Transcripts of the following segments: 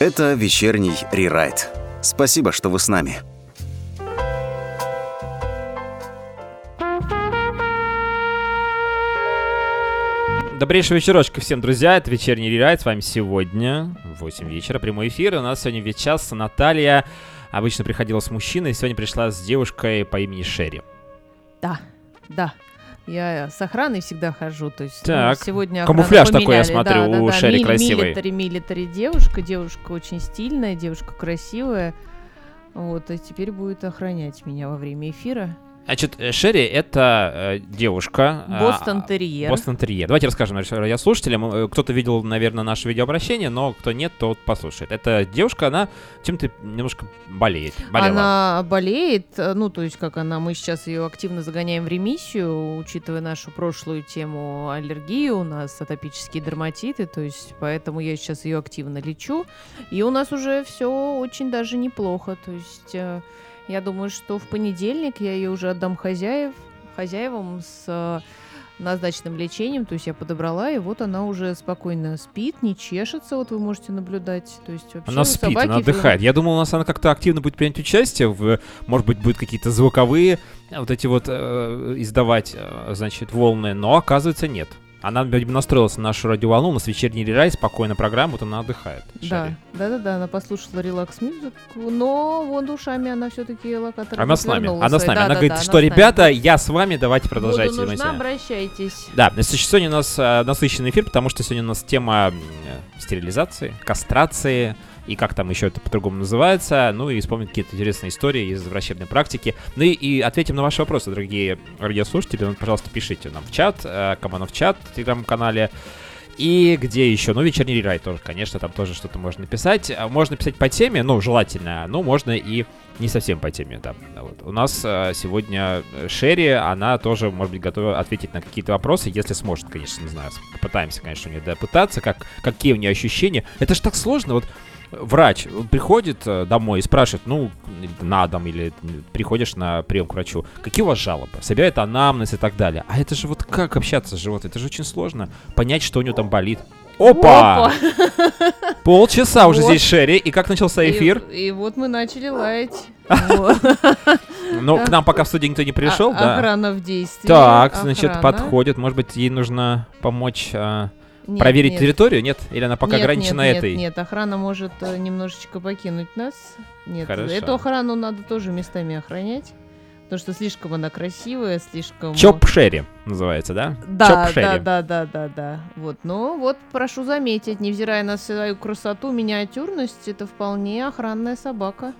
Это вечерний рерайт. Спасибо, что вы с нами. Добрейшего вечерочка всем, друзья. Это вечерний рерайт. С вами сегодня в 8 вечера прямой эфир. И у нас сегодня час Наталья обычно приходила с мужчиной, сегодня пришла с девушкой по имени Шерри. Да, да. Я с охраной всегда хожу, то есть ну, Так, сегодня камуфляж охрану такой, я поменяли. смотрю, да, у да, да. Шерри Мили- красивый. Милитари, милитари девушка, девушка очень стильная, девушка красивая. Вот, и теперь будет охранять меня во время эфира. Значит, э, Шерри — это э, девушка. а, Бостон-терьер. Бостон-терьер. Давайте расскажем нашим радиослушателям. Э, Кто-то видел, наверное, наше видеообращение, но кто нет, то вот послушает. Это девушка, она чем-то немножко болеет. Болела. Она болеет, э, ну, то есть, как она, мы сейчас ее активно загоняем в ремиссию, учитывая нашу прошлую тему аллергии, у нас атопические дерматиты, то есть, поэтому я сейчас ее активно лечу, и у нас уже все очень даже неплохо, то есть, э, я думаю, что в понедельник я ее уже отдам хозяев, хозяевам с э, назначенным лечением, то есть я подобрала, и вот она уже спокойно спит, не чешется, вот вы можете наблюдать, то есть вообще Она спит, собаки она отдыхает. Я думал, у нас она как-то активно будет принять участие в, может быть, будут какие-то звуковые э, вот эти вот э, издавать, э, значит, волны, но оказывается нет. Она, настроилась на нашу радиоволну, у нас вечерний рерай, спокойно программа, вот она отдыхает. Да, Шерри. да, да, да, она послушала релакс музыку, но вон ушами она все-таки локатор. Она с нами, она с нами. Она Да, да, говорит, да, что, она ребята, я с вами, давайте продолжайте. Буду нужна, заниматься». обращайтесь. Да, сегодня у нас э, насыщенный эфир, потому что сегодня у нас тема э, стерилизации, кастрации и как там еще это по-другому называется, ну и вспомнить какие-то интересные истории из врачебной практики. Ну и, и ответим на ваши вопросы, дорогие радиослушатели. Ну, пожалуйста, пишите нам в чат, э, в чат в телеграм-канале. И где еще? Ну, вечерний рерай тоже, конечно, там тоже что-то можно написать. А Можно писать по теме, ну, желательно, но можно и не совсем по теме, да. Вот. У нас э, сегодня Шерри, она тоже, может быть, готова ответить на какие-то вопросы, если сможет, конечно, не знаю. Попытаемся, конечно, у нее допытаться, как, какие у нее ощущения. Это же так сложно, вот врач приходит э, домой и спрашивает, ну, на дом или приходишь на прием к врачу, какие у вас жалобы? Собирает анамнез и так далее. А это же вот как общаться с животным? Это же очень сложно понять, что у него там болит. Опа! Полчаса уже Вот. здесь Шерри. И как начался И- эфир? И, вот мы начали лаять. Ну, к нам пока в студию никто не пришел, А- да. Охрана в действии. Так, значит, подходит. Может быть, ей нужно помочь а, Нет, проверить нет. территорию, нет? Или она пока Нет, ограничена нет, этой? Нет, охрана может э, немножечко покинуть нас. Нет, Хорошо. эту охрану надо тоже местами охранять. Потому что слишком она красивая, слишком... Чоп Шерри называется, да? Да, да, да, да, да, да. Вот, ну вот, прошу заметить, невзирая на свою красоту, миниатюрность, это вполне охранная собака.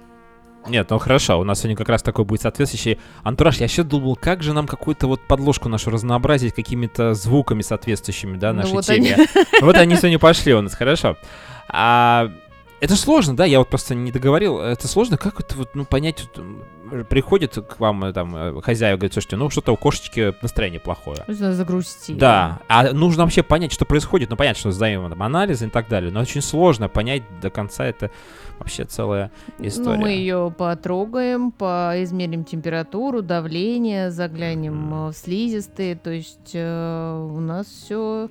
Нет, ну хорошо, у нас сегодня как раз такой будет соответствующий антураж. Я еще думал, как же нам какую-то вот подложку нашу разнообразить какими-то звуками соответствующими, да, Ну нашей вот теме. Вот они сегодня пошли у нас, хорошо. А, это сложно, да, я вот просто не договорил. Это сложно, как это вот, ну, понять, вот, приходит к вам э, там э, хозяева, говорит, слушайте, ну, что-то у кошечки настроение плохое. Нужно загрустить. Да, а нужно вообще понять, что происходит. Ну, понятно, что сдаем там анализы и так далее, но очень сложно понять до конца это вообще целая история. Ну, мы ее потрогаем, поизмерим температуру, давление, заглянем э, в слизистые. То есть э, у нас все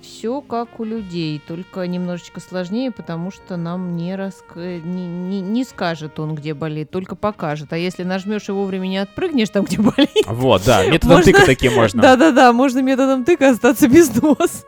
все как у людей, только немножечко сложнее, потому что нам не, раск... не, не, не скажет он, где болит, только покажет. А если нажмешь и вовремя не отпрыгнешь там, где болит, Вот, да, методом Можно- тыка такие можно. да-да-да, можно методом тыка остаться без носа.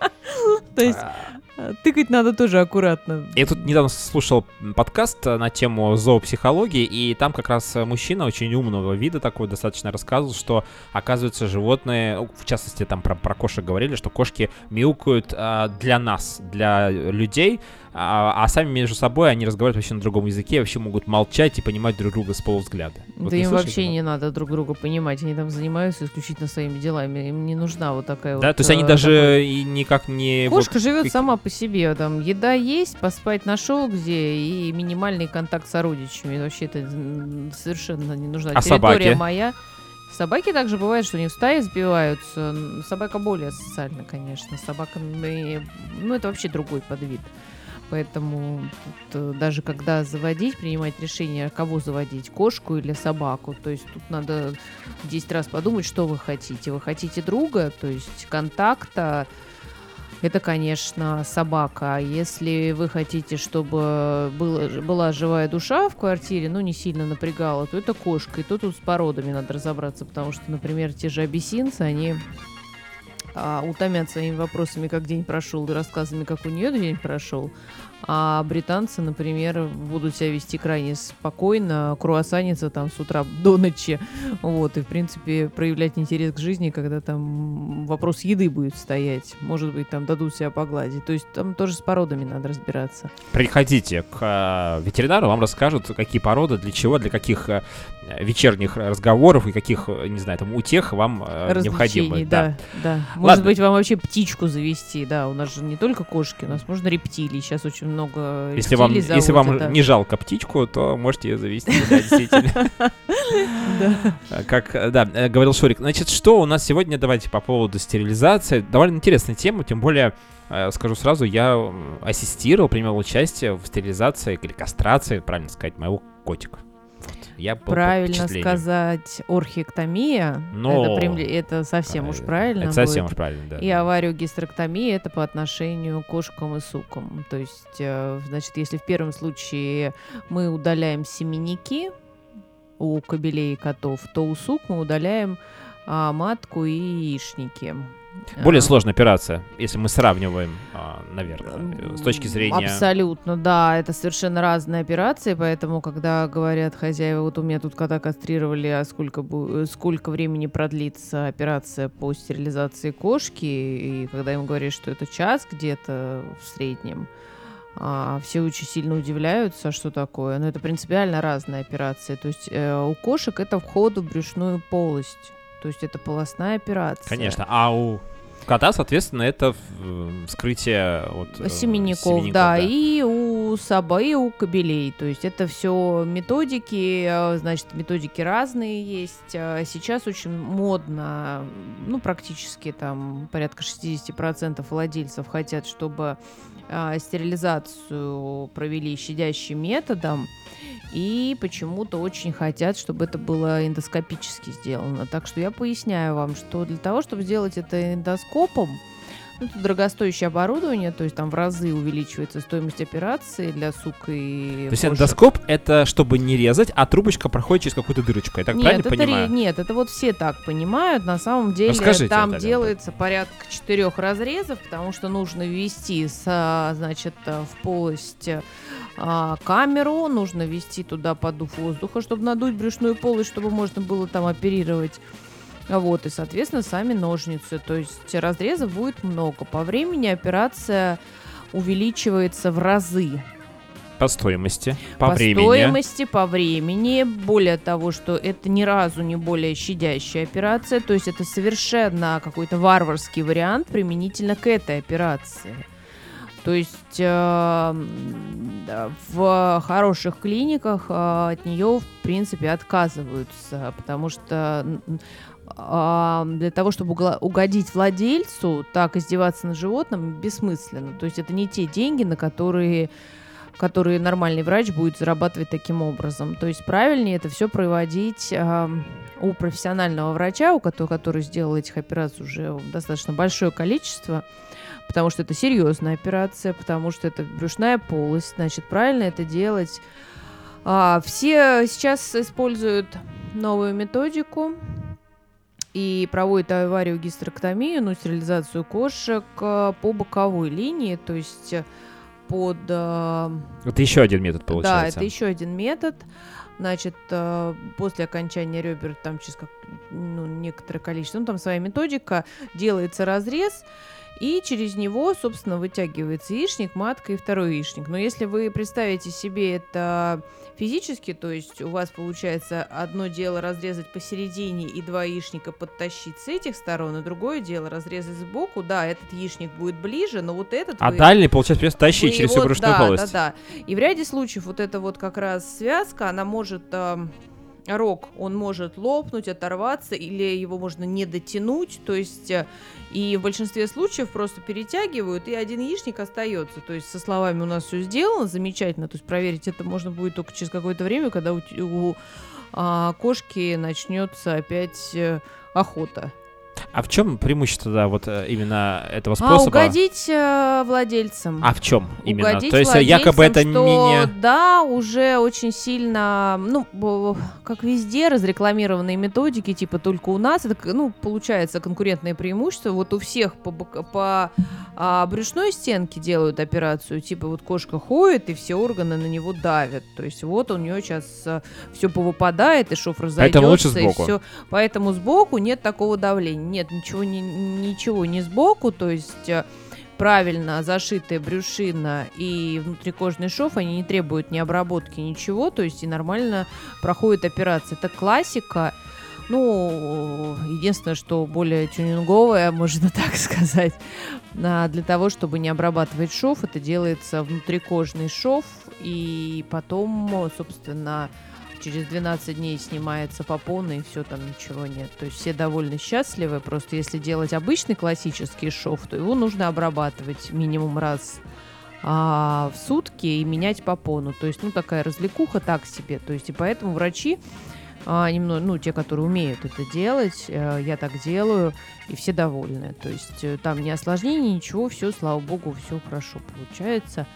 То есть э, тыкать надо тоже аккуратно. Я тут недавно слушал подкаст э, на тему зоопсихологии, и там как раз э, мужчина очень умного вида такой достаточно рассказывал, что, оказывается, животные, ну, в частности, там про, про кошек говорили, что кошки мяукают а, для нас, для людей, а, а сами между собой они разговаривают вообще на другом языке, вообще могут молчать и понимать друг друга с полувзгляда. Вот да им вообще такого? не надо друг друга понимать, они там занимаются исключительно своими делами, им не нужна вот такая Да, вот... то есть они э, даже такой- и никак не... вот Кошка живет как- сама по себе, там еда есть, поспать нашел где, и минимальный контакт с сородичами. Вообще это совершенно не нужна. А Территория собаки? моя. Собаки также бывает, что они в стае сбиваются. Собака более социальна, конечно. Собака, ну это вообще другой подвид. Поэтому тут, э, даже когда заводить, принимать решение, кого заводить, кошку или собаку, то есть тут надо 10 раз подумать, что вы хотите. Вы хотите друга, то есть контакта, Это, конечно, собака. Если вы хотите, чтобы было, была живая душа в квартире, ну, не сильно напрягала, то это кошка. И тут, тут с породами надо разобраться, потому что, например, те же абиссинцы, они а, утомят своими вопросами, как день прошел, и рассказами, как у нее день прошел. А британцы, например, будут себя вести крайне спокойно, круассаниться там с утра до ночи. Вот, и, в принципе, проявлять интерес к жизни, когда там вопрос еды будет стоять. Может быть, там дадут себя погладить. То есть там тоже с породами надо разбираться. Приходите к э, ветеринару, вам расскажут, какие породы, для чего, для каких э, вечерних разговоров и каких, не знаю, там утех вам э, необходимы. Да, да. да. Может быть, вам вообще птичку завести, да. У нас же не только кошки, у нас можно рептилии. Сейчас очень много Если вам, если вам это... не жалко птичку, то можете ее завести, да, действительно. Как, да, э, говорил Шурик. Значит, что у нас сегодня, давайте по поводу стерилизации. Довольно интересная тема, тем более э, скажу сразу, я ассистировал, принимал участие в стерилизации или кастрации, правильно сказать, моего котика. Я правильно сказать орхиэктомия. Но... Это, прям, это совсем уж правильно. Это совсем будет. уж правильно, да. И авариогистерэктомия это по отношению к кошкам и сукам. То есть, э, значит, если в первом случае мы удаляем семенники у кобелей и котов, то у сук мы удаляем а, матку и яичники. Более а. сложная операция, если мы сравниваем, а, наверное, с точки зрения... Абсолютно, да, это совершенно разные операции, поэтому, когда говорят хозяева, вот у меня тут кота кастрировали, а сколько, сколько времени продлится операция по стерилизации кошки, и когда им говорят, что это час где-то в среднем, а, все очень сильно удивляются, что такое. Но это принципиально разные операции. То есть э, у кошек это вход в брюшную полость. То есть это полостная операция. Конечно, а у кота, соответственно, это вскрытие от семенников, семенников да, да, и у собак, и у кобелей. То есть это все методики, э, значит, методики разные есть. А сейчас очень модно, ну, практически там порядка 60% владельцев хотят, чтобы а, стерилизацию провели щадящим методом и почему-то очень хотят, чтобы это было эндоскопически сделано. Так что я поясняю вам, что для того, чтобы сделать это эндоскопом, ну, это дорогостоящее оборудование, то есть там в разы увеличивается стоимость операции для сук и То есть эндоскоп это чтобы не резать, а трубочка проходит через какую-то дырочку, я так нет, правильно это понимаю? Ре- нет, это вот все так понимают, на самом деле Расскажите, там Наталья, делается порядка четырех разрезов, потому что нужно ввести, с, значит, в полость а, камеру, нужно ввести туда подув воздуха, чтобы надуть брюшную полость, чтобы можно было там оперировать. Вот, и, соответственно, сами ножницы. То есть разрезов будет много. По времени операция увеличивается в разы. По стоимости, по, по времени. По стоимости, по времени. Более того, что это ни разу не более щадящая операция. То есть это совершенно какой-то варварский вариант применительно к этой операции. То есть э, в хороших клиниках э, от нее, в принципе, отказываются, потому что э, для того, чтобы угодить владельцу, так издеваться над животным бессмысленно. То есть это не те деньги, на которые которые нормальный врач будет зарабатывать таким образом. То есть правильнее это все проводить э, у профессионального врача, у которого, который сделал этих операций уже достаточно большое количество, потому что это серьезная операция, потому что это брюшная полость, значит, правильно это делать. А, все сейчас используют новую методику и проводят аварию гистерэктомию, ну, стерилизацию кошек а, по боковой линии, то есть под... А, это еще один метод получается. Да, это еще один метод. Значит, после окончания ребер, там через как, ну, некоторое количество, ну, там своя методика, делается разрез, и через него, собственно, вытягивается яичник, матка и второй яичник. Но если вы представите себе это физически, то есть у вас получается одно дело разрезать посередине и два яичника подтащить с этих сторон, и другое дело разрезать сбоку, да, этот яичник будет ближе, но вот этот... А вы, дальний, получается, придется тащить через всю брюшную да, полость. Да, да, И в ряде случаев вот эта вот как раз связка, она может... Э, рог, он может лопнуть, оторваться, или его можно не дотянуть, то есть э, и в большинстве случаев просто перетягивают, и один яичник остается. То есть со словами у нас все сделано, замечательно, то есть проверить это можно будет только через какое-то время, когда у, у а, кошки начнется опять э, охота. А в чем преимущество, да, вот э, именно этого А способа? угодить э, владельцам. А в чем именно? Угодить То есть э, якобы это что не... Да, уже очень сильно, ну, как везде, разрекламированные методики, типа только у нас, это, ну, получается конкурентное преимущество. Вот у всех по, по а, брюшной стенке делают операцию, типа вот кошка ходит, и все органы на него давят. То есть вот у нее сейчас все повыпадает, и шов разойдется. Поэтому лучше и сбоку. всё. Поэтому сбоку нет такого давления. Нет, ничего не, ничего не сбоку, то есть э, правильно зашитая брюшина и внутрикожный шов, они не требуют ни обработки, ничего, то есть и нормально проходит операция. Это классика. Ну, единственное, что более тюнинговая, можно так сказать, А, для того, чтобы не обрабатывать шов, это делается внутрикожный шов, и потом, собственно, через 12 дней снимается попона, и все, там ничего нет. То есть все довольно счастливы, просто если делать обычный классический шов, то его нужно обрабатывать минимум раз а, в сутки и менять попону. То есть, ну, такая развлекуха так себе. То есть, и поэтому врачи, а, немного, ну, те, которые умеют это делать, э, я так делаю, и все довольны. То есть, э, там не осложнений, ничего, все, слава богу, все хорошо получается.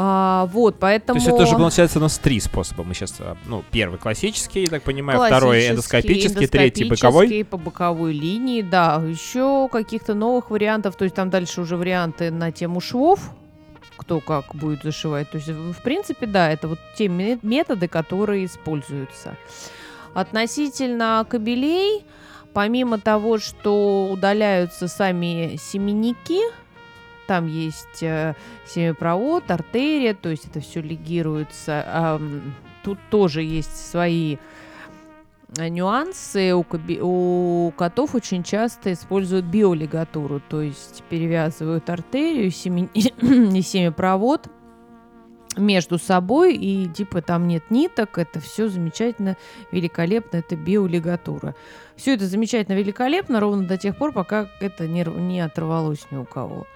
А, вот, То поэтому... есть это уже получается у нас три способа. Мы сейчас, ну, первый классический, я так понимаю, второй эндоскопический, третий боковой. эндоскопический, по боковой линии, да. Еще каких-то новых вариантов, то есть там дальше уже варианты на тему швов, кто как будет зашивать. То есть, в принципе, да, это вот те ме- методы, которые используются. Относительно кабелей, помимо того, что удаляются сами семенники, там есть э, семяпровод, артерия, то есть это все легируется. Ам, тут тоже есть свои э, нюансы. У, котов очень часто используют биолигатуру, то есть перевязывают артерию и семяпровод между собой, и типа там нет ниток, это все замечательно, великолепно, это биолигатура. Все это замечательно, великолепно, ровно до тех пор, пока это не, не оторвалось ни у кого.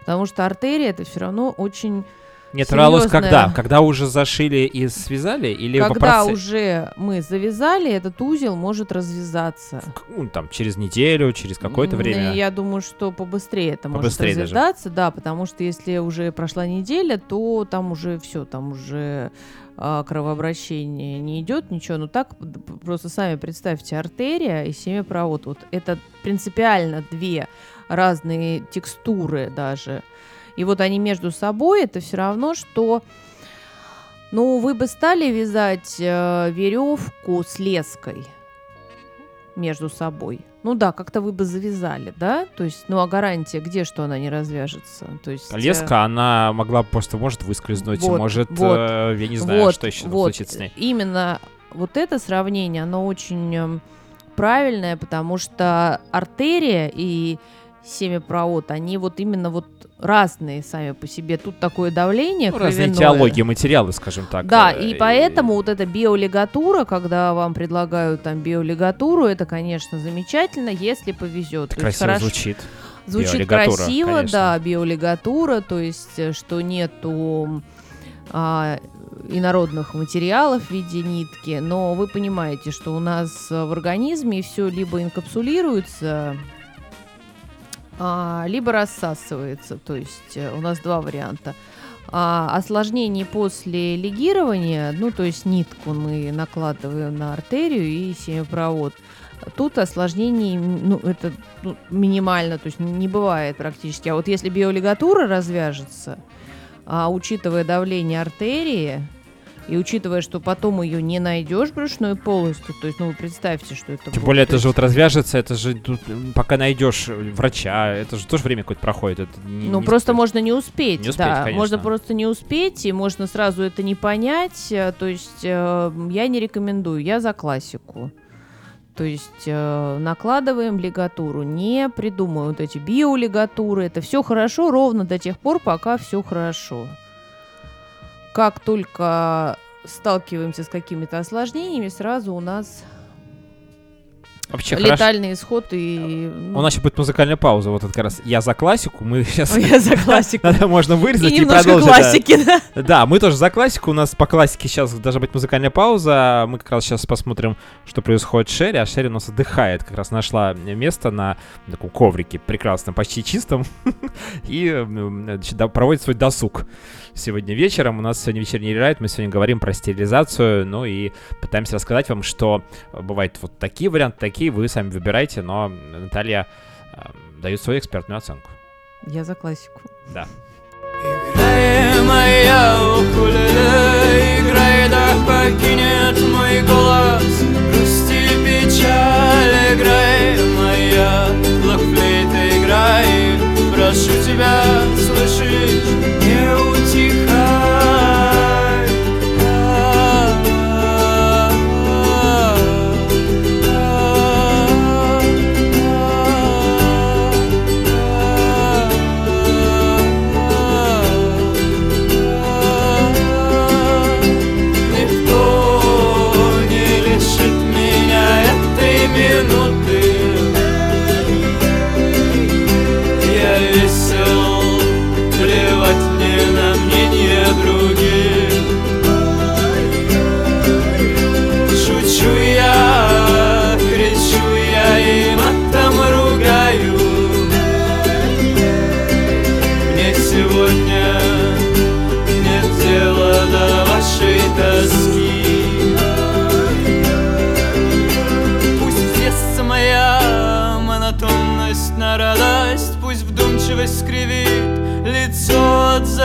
Потому что артерия это все равно очень Не оторвалось серьезная. когда? Когда уже зашили и связали? Или Когда процессе? уже мы завязали, этот узел может развязаться. Ну, там, через неделю, через какое-то время? Я думаю, что побыстрее это Побыстрее может даже. развязаться, да, потому что если уже прошла неделя, то там уже все, там уже а, кровообращение не идет, ничего. Ну так просто сами представьте, артерия и семяпровод. Вот это принципиально две разные текстуры даже. И вот они между собой, это все равно, что ну, вы бы стали вязать веревку с леской между собой. Ну да, как-то вы бы завязали, да? То есть, ну а гарантия, где что она не развяжется? То есть, э, Леска, она могла просто, может, выскользнуть, Вот, может, вот, э, я не знаю, вот, что еще вот, случится с ней. Именно вот это сравнение, оно очень эм, правильное, потому что артерия и семяпровод, они вот именно вот разные сами по себе. Тут такое давление Ну, разные теологии, материалы, скажем так. Да, э, и поэтому вот эта биолигатура, когда вам предлагают там биолигатуру, это, конечно, замечательно, если повезет. это красиво хорошо- звучит. Звучит красиво, конечно. да, биолигатура, то есть э, что нету а, инородных материалов в виде нитки, но вы понимаете, что у нас в организме все либо инкапсулируется, либо рассасывается. То есть э, у нас два варианта. А, осложнений после легирования, ну, то есть нитку мы накладываем на артерию и семяпровод. Тут осложнений, ну, это ну, минимально, то есть не бывает практически. А вот если биолигатура развяжется, а, учитывая давление артерии, и учитывая, что потом ее не найдешь брюшной полостью, то есть, ну, вы представьте, что это Тем будет. более, То это же вот развяжется, это же тут, пока найдешь врача, это же тоже время какое-то проходит. Это не- Ну, не просто стоит. можно не успеть, Не успеть, да. конечно. Можно просто не успеть, и можно сразу это не понять. э, То есть э, я не рекомендую, я за классику. То есть э, накладываем лигатуру, не придумываем вот эти биолигатуры. Это все хорошо ровно до тех пор, пока все хорошо. Как только сталкиваемся с какими-то осложнениями, сразу у нас Вообще хорошо. летальный исход и... ну, У нас сейчас будет музыкальная пауза. Вот это как раз я за классику. Мы сейчас... ой, я за классику. Надо можно вырезать И и, продолжить. да. классики, да. Да, мы тоже за классику. У нас по классике сейчас должна быть музыкальная пауза. Мы как раз сейчас посмотрим, что происходит с Шерри. А Шерри у нас отдыхает. Как раз нашла место на таком коврике прекрасном, почти чистом. И значит, да, проводит свой досуг. Сегодня вечером у нас сегодня вечерний райд. Мы сегодня говорим про стерилизацию. Ну и пытаемся рассказать вам, что бывают вот такие варианты, такие. Вы сами выбирайте. Но Наталья э, дает свою экспертную оценку. Я за классику. Да. Играй, моя укулеле, играй, да покинет мой голос Грусть и печаль, играй, моя блокфлейта, играй Прошу тебя, слышишь,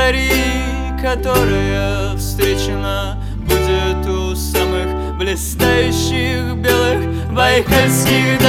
зари Которая встречена будет у самых блистающих белых Байкальских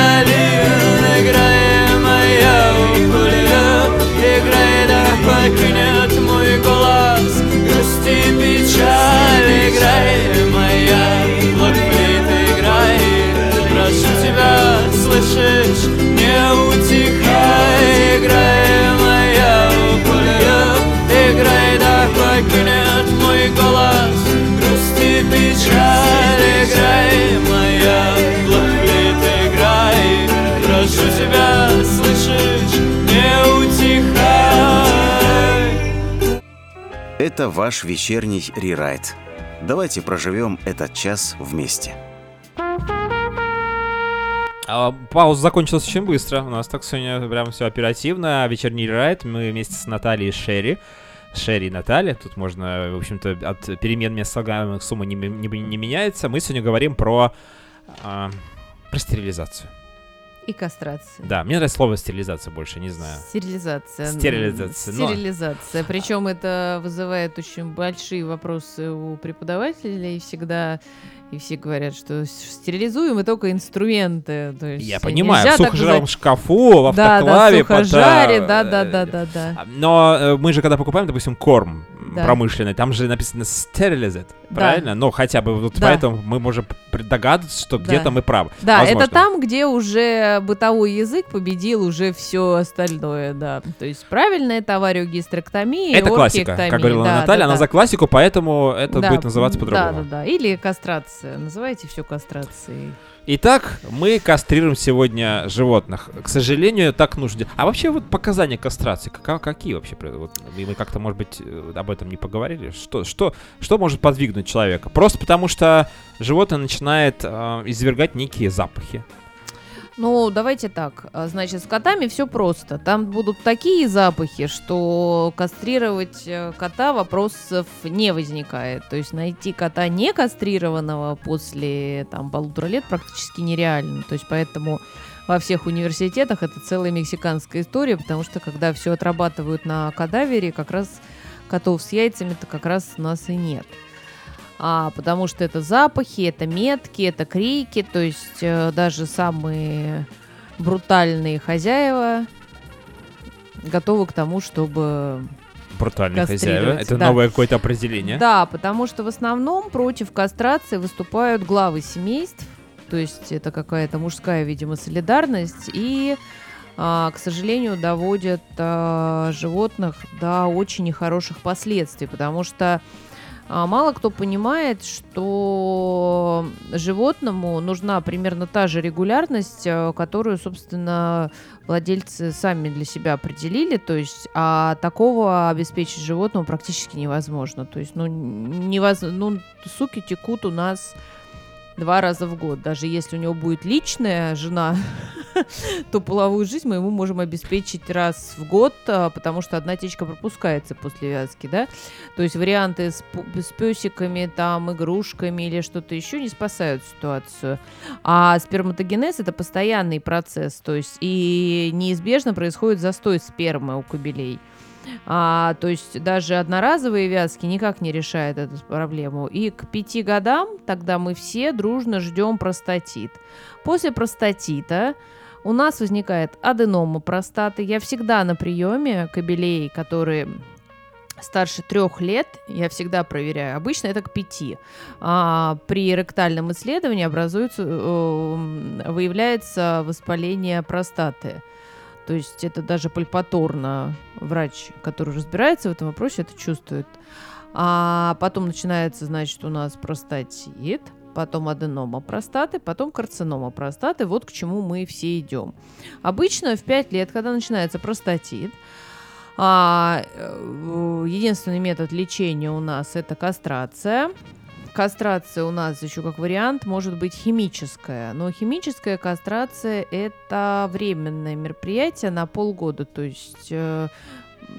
Это ваш вечерний рерайт. Давайте проживем этот час вместе. А, пауза закончилась очень быстро. У нас так сегодня прям все оперативно. Вечерний райд. Мы вместе с Натальей и Шерри. Шерри и Наталья. Тут можно, в общем-то, от перемен мест слагаемых сумма не, не, не меняется. Мы сегодня говорим про, а, про стерилизацию. И кастрация. Да, мне нравится слово стерилизация больше, не знаю. Стерилизация. Стерилизация, но- Стерилизация. Причем это вызывает очень большие вопросы у преподавателей всегда. И все говорят, что стерилизуем мы только инструменты. То есть Я понимаю, в так сухожаровом взять- шкафу, в Да, да, автоклаве, под, сухожаре, а, да, да, э, да, да, да. А, Но э, мы же, когда покупаем, допустим, корм Да. промышленный, там же написано sterilized, Да. правильно? Ну, хотя бы вот Да. поэтому мы можем догадываться, что Да. где-то мы правы. Да, Возможно. это там, где уже бытовой язык победил уже все остальное, да. То есть правильно это авариогистректомия, Это классика, как говорила да, Наталья, да, она да. за классику, поэтому это Да, будет называться по-другому. Да, да, да. Или кастрация. Называйте все кастрацией. Итак, мы кастрируем сегодня животных. К сожалению, так нужно. А вообще вот показания кастрации, кака- какие вообще? Вот, мы как-то, может быть, э, об этом не поговорили. Что, что, что может подвигнуть человека? Просто потому что животное начинает э, извергать некие запахи. Ну, давайте так. А, Значит, с котами все просто. Там будут такие запахи, что кастрировать э, кота вопросов не возникает. То есть найти кота не кастрированного после там полутора лет практически нереально. То есть поэтому во всех университетах это целая мексиканская история, потому что когда все отрабатывают на кадавере, как раз котов с яйцами-то как раз у нас и нет. А, потому что это запахи, это метки, это крики, то есть э, даже самые брутальные хозяева готовы к тому, чтобы... Брутальные хозяева. Это да. новое какое-то определение. Да, потому что в основном против кастрации выступают главы семейств, то есть это какая-то мужская, видимо, солидарность, и, а, к сожалению, доводят а, животных до очень нехороших последствий, потому что мало кто понимает, что животному нужна примерно та же регулярность, э, которую, собственно, владельцы сами для себя определили. То есть, а такого обеспечить животному практически невозможно. То есть, ну, невозможно, ну, суки текут у нас два раза в год. Даже если у него будет личная жена, то половую жизнь мы ему можем обеспечить раз в год, а, потому что одна течка пропускается после вязки, да. То есть варианты с, с песиками, там, игрушками или что-то еще не спасают ситуацию. А сперматогенез это постоянный процесс, то есть и неизбежно происходит застой спермы у кобелей. А, то есть даже одноразовые вязки никак не решают эту проблему. И к пяти годам тогда мы все дружно ждем простатит. После простатита у нас возникает аденома простаты. Я всегда на приеме кобелей, которые старше трех лет, я всегда проверяю. Обычно это к пяти. А, при ректальном исследовании образуется, э, выявляется воспаление простаты. То есть это даже пальпаторно врач, который разбирается в этом вопросе, это чувствует. А потом начинается, значит, у нас простатит, потом аденома простаты, потом карцинома простаты. Вот к чему мы все идем. Обычно в 5 лет, когда начинается простатит, а, э, единственный метод лечения у нас это кастрация кастрация у нас еще как вариант может быть химическая. Но химическая кастрация это временное мероприятие на полгода, то есть э,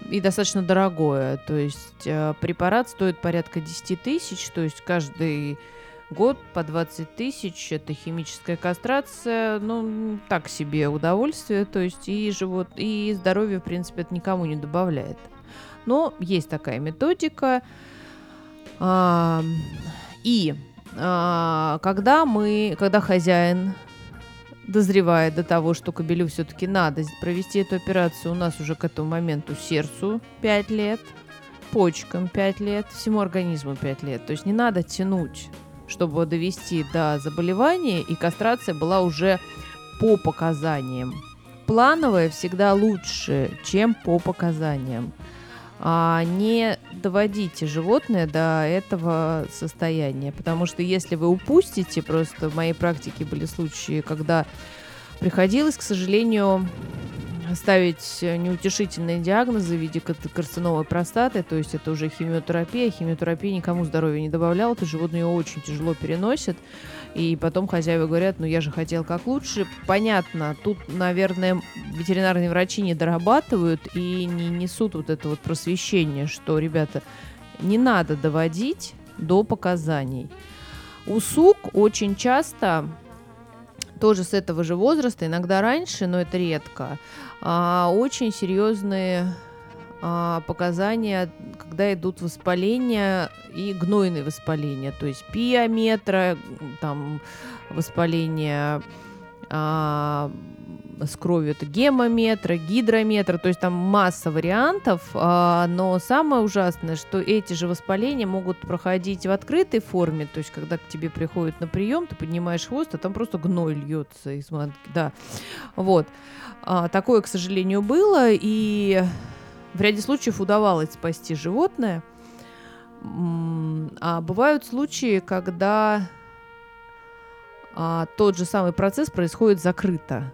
и достаточно дорогое. То есть э, препарат стоит порядка 10 тысяч, то есть каждый год по 20 тысяч. Это химическая кастрация, ну, так себе удовольствие, то есть и живот, и здоровье, в принципе, это никому не добавляет. Но есть такая методика. И а, когда мы, когда хозяин дозревает до того, что кобелю все-таки надо провести эту операцию, у нас уже к этому моменту сердцу 5 лет, почкам 5 лет, всему организму 5 лет. То есть не надо тянуть, чтобы довести до заболевания, и кастрация была уже по показаниям. Плановая всегда лучше, чем по показаниям а, не доводите животное до этого состояния, потому что если вы упустите, просто в моей практике были случаи, когда приходилось, к сожалению, ставить неутешительные диагнозы в виде карциномы простаты, то есть это уже химиотерапия. Химиотерапия никому здоровья не добавляла, то животные ее очень тяжело переносят. И потом хозяева говорят, ну я же хотел как лучше. Понятно, тут, наверное, ветеринарные врачи не дорабатывают и не несут вот это вот просвещение, что, ребята, не надо доводить до показаний. У сук очень часто тоже с этого же возраста, иногда раньше, но это редко, а, очень серьезные показания, когда идут воспаления и гнойные воспаления, то есть пиометра, там воспаление а, с кровью это гемометра, гидрометра, то есть там масса вариантов, а, но самое ужасное, что эти же воспаления могут проходить в открытой форме, то есть когда к тебе приходят на прием, ты поднимаешь хвост, а там просто гной льется из матки, да, вот. А, такое, к сожалению, было, и в ряде случаев удавалось спасти животное. А бывают случаи, когда а, тот же самый процесс происходит закрыто.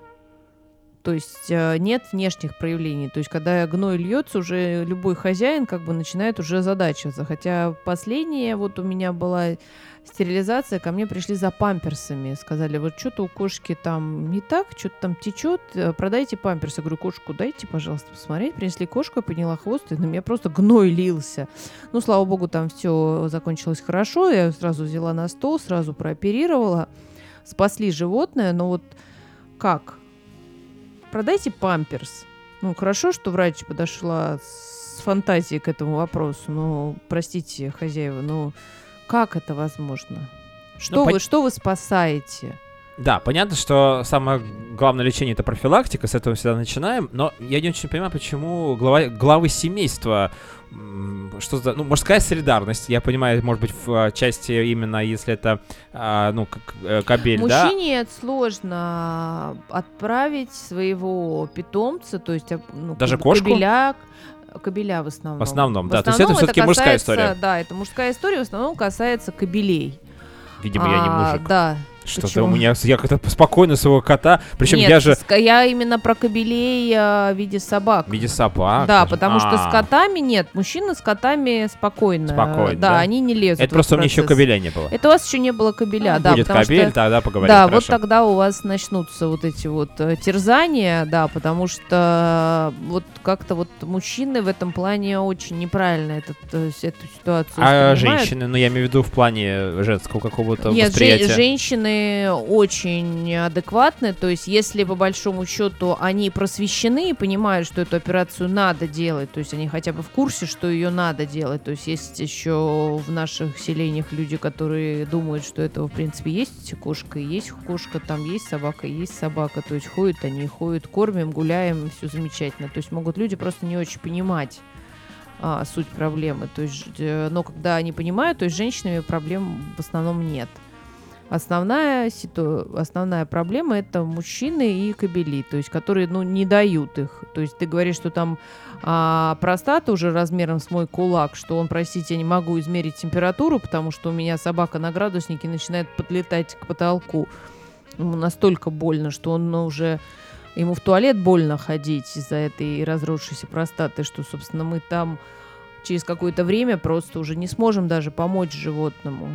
То есть э, нет внешних проявлений. То есть когда гной льется, уже любой хозяин как бы начинает уже задачиваться. Хотя последнее вот у меня была стерилизация, ко мне пришли за памперсами. Сказали, вот что-то у кошки там не так, что-то там течет, э, продайте памперсы. Я говорю, кошку дайте, пожалуйста, посмотреть. Принесли кошку, я подняла хвост, и на меня просто гной лился. Ну, слава богу, там все закончилось хорошо. Я сразу взяла на стол, сразу прооперировала. Спасли животное, но вот как? Продайте памперс. Ну, хорошо, что врач подошла с фантазией к этому вопросу, но, простите, хозяева, но как это возможно? Что, ну, вы, по... что вы спасаете? Да, понятно, что самое главное лечение это профилактика, с этого всегда начинаем, но я не очень понимаю, почему глава, главы семейства, что за, ну, мужская солидарность, я понимаю, может быть, в а, части именно, если это, а, ну, как э, кабель, Мужчине да? Сложно отправить своего питомца, то есть, ну, Даже кошку? кабеляк, Кобеля в основном. В основном, В да. То есть это основном все-таки мужская история. Да, это мужская история, в основном касается кобелей. Видимо, я не А, мужик. Да. Что-то у меня... Я как-то спокойно своего кота... Причем Нет, я же я именно про кобелей а, в виде собак. в виде собак. да, даже. потому что с А, котами нет. Мужчины с котами спокойно. Спокойно, Да, да? они не лезут. Это просто у меня еще кобеля не было. Это у вас еще не было кобеля, да. Будет кобель, что- тогда поговорим. Да, вот хорошо. тогда у вас начнутся вот эти вот э, терзания, да, потому что вот как-то вот мужчины в этом плане очень неправильно этот, э, эту ситуацию А женщины, ну я имею в виду в плане женского какого-то Нет, восприятия. женщины очень адекватны, то есть если по большому счету они просвещены и понимают, что эту операцию надо делать, то есть они хотя бы в курсе, что ее надо делать, то есть есть еще в наших селениях люди, которые думают, что этого в принципе есть кошка, есть кошка, там есть собака, есть собака, то есть ходят они, ходят, кормим, гуляем, все замечательно, то есть могут люди просто не очень понимать а, суть проблемы. То есть, э, но когда они понимают, то есть с женщинами проблем в основном нет. Основная, ситу... Основная проблема это мужчины и кобели, то есть которые ну, не дают их. То есть ты говоришь, что там а, простата уже размером с мой кулак, что он, простите, я не могу измерить температуру, потому что у меня собака на градуснике начинает подлетать к потолку. Ему настолько больно, что он ну, уже ему в туалет больно ходить из-за этой разросшейся простаты, что, собственно, мы там через какое-то время просто уже не сможем даже помочь животному.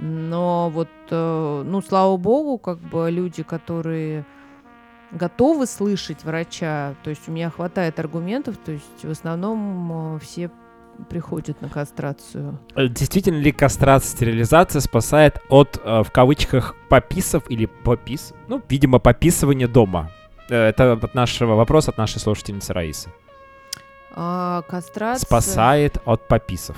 Но вот, э, ну, слава богу, как бы люди, которые готовы слышать врача, то есть у меня хватает аргументов, то есть в основном э, все приходят на кастрацию. Э, Действительно ли кастрация, стерилизация спасает от, в кавычках, пописов или попис? Ну, видимо, пописывания дома. Это от нашего вопроса от нашей слушательницы Раисы. А кастрация... Спасает от пописов.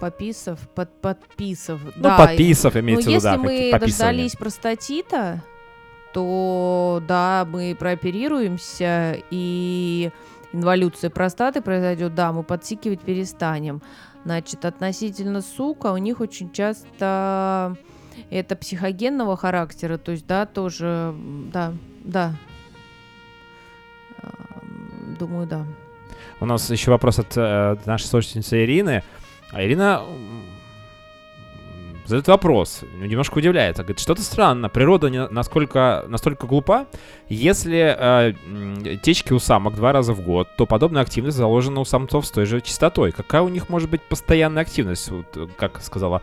Пописов, под, подписов. Ну, да, подписов Ну, имеется в виду, если да, мы какие- пописывания. дождались простатита, то да, мы прооперируемся, и инволюция простаты произойдет, да, мы подсикивать перестанем. Значит, относительно сука, у них очень часто это психогенного характера, то есть, да, тоже, да, да. Думаю, да. У нас еще вопрос от э, нашей слушательницы Ирины. А Ирина задает вопрос, ну, немножко удивляется. Говорит, что-то странно, природа не- насколько, настолько глупа. Если э, течки у самок два раза в год, то подобная активность заложена у самцов с той же частотой. Какая у них может быть постоянная активность? Вот, э, как сказала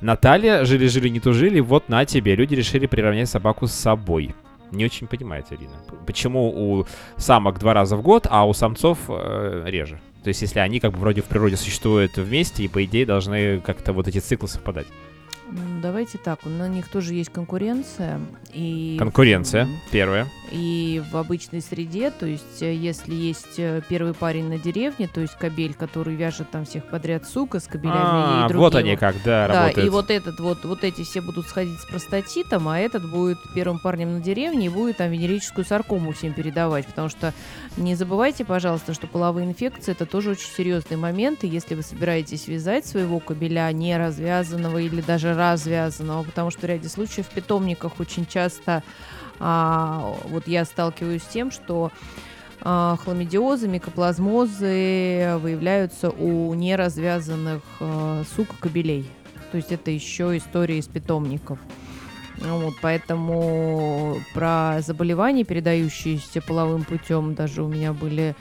Наталья, жили-жили, не тужили, вот на тебе. Люди решили приравнять собаку с собой. Не очень понимаете, Ирина. Почему у самок два раза в год, а у самцов э, реже? То есть, если они как бы вроде в природе существуют вместе, и по идее должны как-то вот эти циклы совпадать. М, Давайте так, на них тоже есть конкуренция. И Конкуренция, м, первое. И в обычной среде, то есть э, если есть э, первый парень на деревне, то есть кобель, который вяжет там всех подряд сука с кобелями А, и другие. вот они как, да, Да, работают. и вот этот вот, вот эти все будут сходить с простатитом, а этот будет первым парнем на деревне и будет там венерическую саркому всем передавать, потому что не забывайте, пожалуйста, что половые инфекции это тоже очень серьезный момент, и если вы собираетесь вязать своего кобеля не развязанного или даже развязанного, потому что в ряде случаев в питомниках очень часто а, вот я сталкиваюсь с тем, что а, хламидиозы, микоплазмозы выявляются у неразвязанных а, сук кобелей. То есть это еще история из питомников. Вот, поэтому про заболевания, передающиеся половым путем, даже у меня были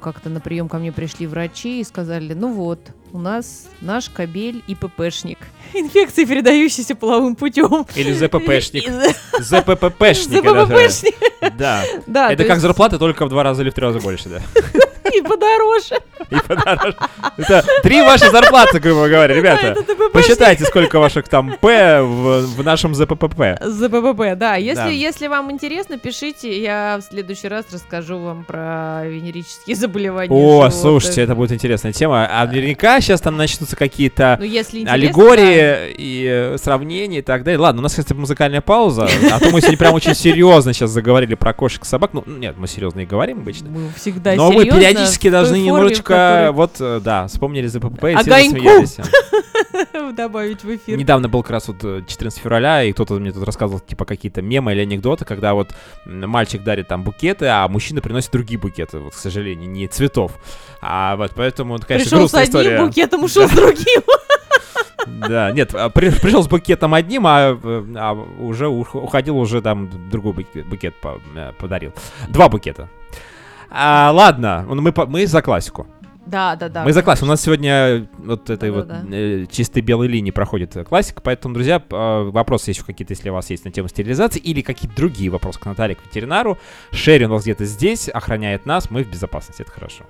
как-то на прием ко мне пришли врачи и сказали, ну вот, у нас наш кобель и ППшник. Инфекции, передающиеся половым путем. Или ЗППшник. Же. ЗППшник. Да. Да, Это то как зарплата, только в два раза или в три раза больше, да. И подороже. И подороже. Это три ваши зарплаты, грубо говоря, ребята. Посчитайте, сколько ваших там П в, нашем ЗППП. ЗППП, да. Если, вам интересно, пишите, я в следующий раз расскажу вам про венерические заболевания. О, слушайте, это будет интересная тема. А наверняка сейчас там начнутся какие-то Ну, аллегории и э, сравнения и так далее. Ладно, у нас, кстати, музыкальная пауза, а то мы сегодня прям очень серьезно сейчас заговорили про кошек и собак. Ну, нет, мы серьезно и говорим обычно. Мы всегда Но мы серьезные, периодически должны форме, немножечко, которой- вот, э, да, вспомнили за ППП и все Огоньку. засмеялись. добавить в эфир. Недавно был как раз вот э, 14 февраля, и кто-то мне тут рассказывал, типа, какие-то мемы или анекдоты, когда вот мальчик дарит там букеты, а мужчина приносит другие букеты, вот, к сожалению, не цветов. А вот поэтому, это, конечно, Пришел с грустная одним история. букетом, ушел с другим. Да, нет, а, при- пришел с букетом одним, а, э, а уже ух- уходил, уже там другой буке- букет по- э, подарил. Два букета. А, ладно, ну, мы, мы за классику. Да, да, да. мы за классику. У нас сегодня вот этой вот Да-да-да. э, чистой белой линии проходит э, классика, поэтому, друзья, э, вопросы еще какие-то, если у вас есть на тему стерилизации, или какие-то другие вопросы к Наталье, к ветеринару. Шерри у нас где-то здесь, охраняет нас, мы в безопасности, это хорошо.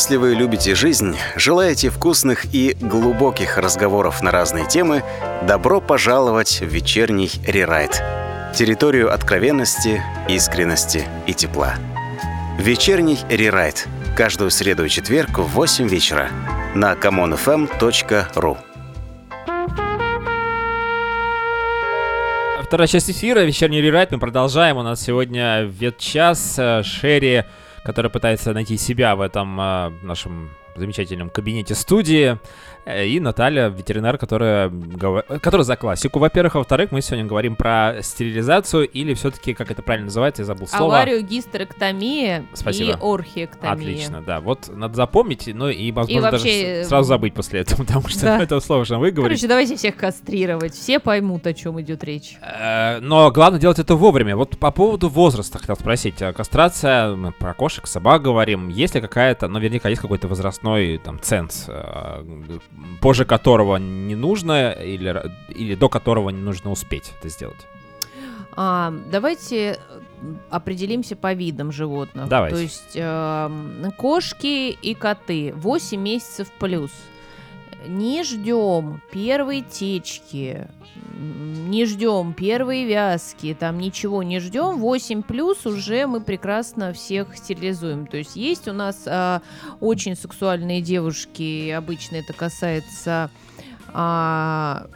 Если вы любите жизнь, желаете вкусных и глубоких разговоров на разные темы, добро пожаловать в вечерний рерайт. Территорию откровенности, искренности и тепла. Вечерний рерайт. Каждую среду и четверг в 8 вечера на commonfm.ru. Вторая часть эфира, вечерний рерайт. Мы продолжаем. У нас сегодня ветчас э, Шерри, которая пытается найти себя в этом э, нашем замечательном кабинете студии. Э, И Наталья, ветеринар, которая, которая за классику, во-первых. А во-вторых, мы сегодня говорим про стерилизацию или все-таки, как это правильно называется, я забыл слово. Аварию, гистерэктомия Спасибо. и орхиэктомия. Отлично, да. Вот надо запомнить, ну и, возможно, даже вообще, с- сразу забыть после этого, потому что да. это же выговорить. Короче, давайте всех кастрировать. Все поймут, о чем идет речь. Э, Но главное делать это вовремя. Вот по поводу возраста хотел спросить. Кастрация, мы про кошек, собак говорим. Есть ли какая-то, наверняка есть какой-то возрастной там ценз, э, позже которого не нужно или, или до которого не нужно успеть это сделать? А, давайте определимся по видам животных. Давайте. То есть эм, кошки и коты 8 месяцев плюс. Не ждем первой течки, не ждем первой вязки, там ничего не ждем. 8 плюс уже мы прекрасно всех стерилизуем. То есть есть у нас а, очень сексуальные девушки, обычно это касается а,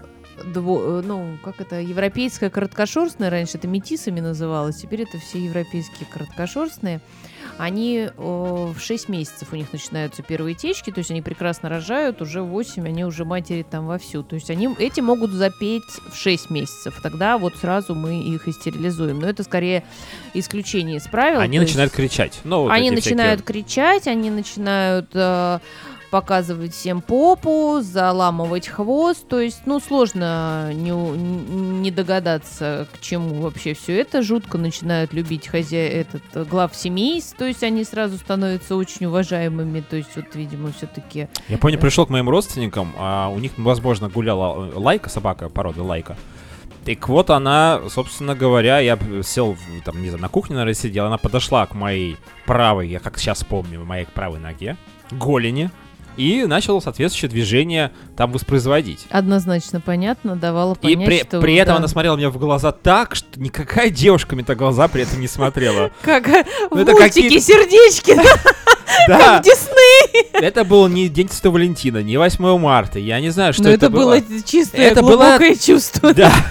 дво- ну, как это, европейская короткошерстная, раньше это метисами называлось, теперь это все европейские короткошерстные. Они в 6 месяцев у них начинаются первые течки, то есть они прекрасно рожают, уже 8, они уже матери там вовсю. То есть они, эти могут запеть в 6 месяцев, тогда вот сразу мы их и стерилизуем. Но это скорее исключение из правил. Они то есть- начинают кричать. Ну, вот они начинают всякие- кричать, они начинают э, показывать всем попу, заламывать хвост. То есть, ну, сложно не, не догадаться, к чему вообще все это. Жутко начинают любить хозя... этот э, глав семейств. То есть они сразу становятся очень уважаемыми. То есть, вот, видимо, все-таки. Я помню, пришел к моим родственникам, а у них, возможно, гуляла э, лайка, собака породы лайка. Так вот она, собственно говоря, я сел, там, не знаю, на кухне, наверное, сидел, она подошла к моей правой, я как сейчас помню, моей правой ноге, голени, и начала соответствующее движение там воспроизводить. Однозначно понятно, давала И понять, при, что... при этом да. она смотрела мне в глаза так, что никакая девушка мне так глаза при этом не смотрела. Как в это мультике сердечки, Да, в Дисней. это был не День Святого Валентина, не 8 марта, я не знаю, что Но это это было было. чистое, Это было- глубокое чувство. Да.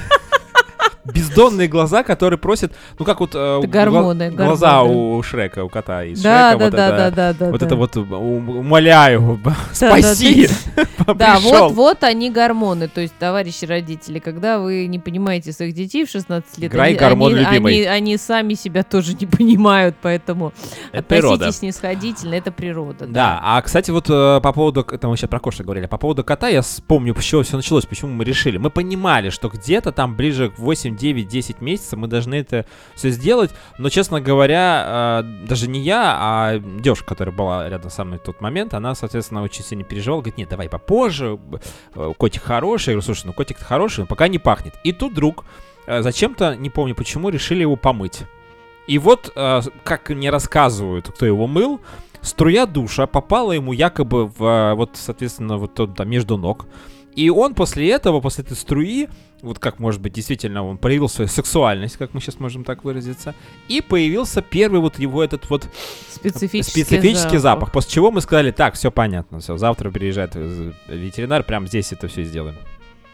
Бездонные глаза, которые просят, ну как вот э, Это гла- гормоны, глаза гормоны. у Шрека, у кота из Да, Шрека, да, вот да, это, да, да, да. вот да. это вот ум- умоляю, Да, спаси, Да, вот, вот они гормоны. То есть, товарищи родители, когда вы не понимаете своих детей в 16 лет, Играй они, гормон они, любимый. они- они сами себя тоже не понимают, поэтому Это природа. относитесь снисходительно, это природа. Да, а кстати, вот э, по поводу, это мы сейчас про кошек говорили, по поводу кота я вспомню, чего все началось, почему мы решили. Мы понимали, что где-то там ближе к 8, 9, 10 месяцев мы должны это все сделать, но, честно говоря, э, даже не я, а девушка, которая была рядом со мной в тот момент, она, соответственно, очень сильно переживала, говорит, нет, давай попозже, э, котик хороший, я говорю, слушай, ну котик хороший, но пока не пахнет. И тут вдруг э, зачем-то, не помню почему, решили его помыть. И вот, э, как мне рассказывают, кто его мыл, струя душа попала ему якобы в, вот, соответственно, вот тут, там, между ног. И он после этого, после этой струи, вот как, может быть, действительно он проявил свою сексуальность, как мы сейчас можем так выразиться, и появился первый вот его этот вот Специфический, специфический запах. После чего мы сказали, так, все понятно, все, завтра приезжает э, ветеринар, прям здесь это все сделаем.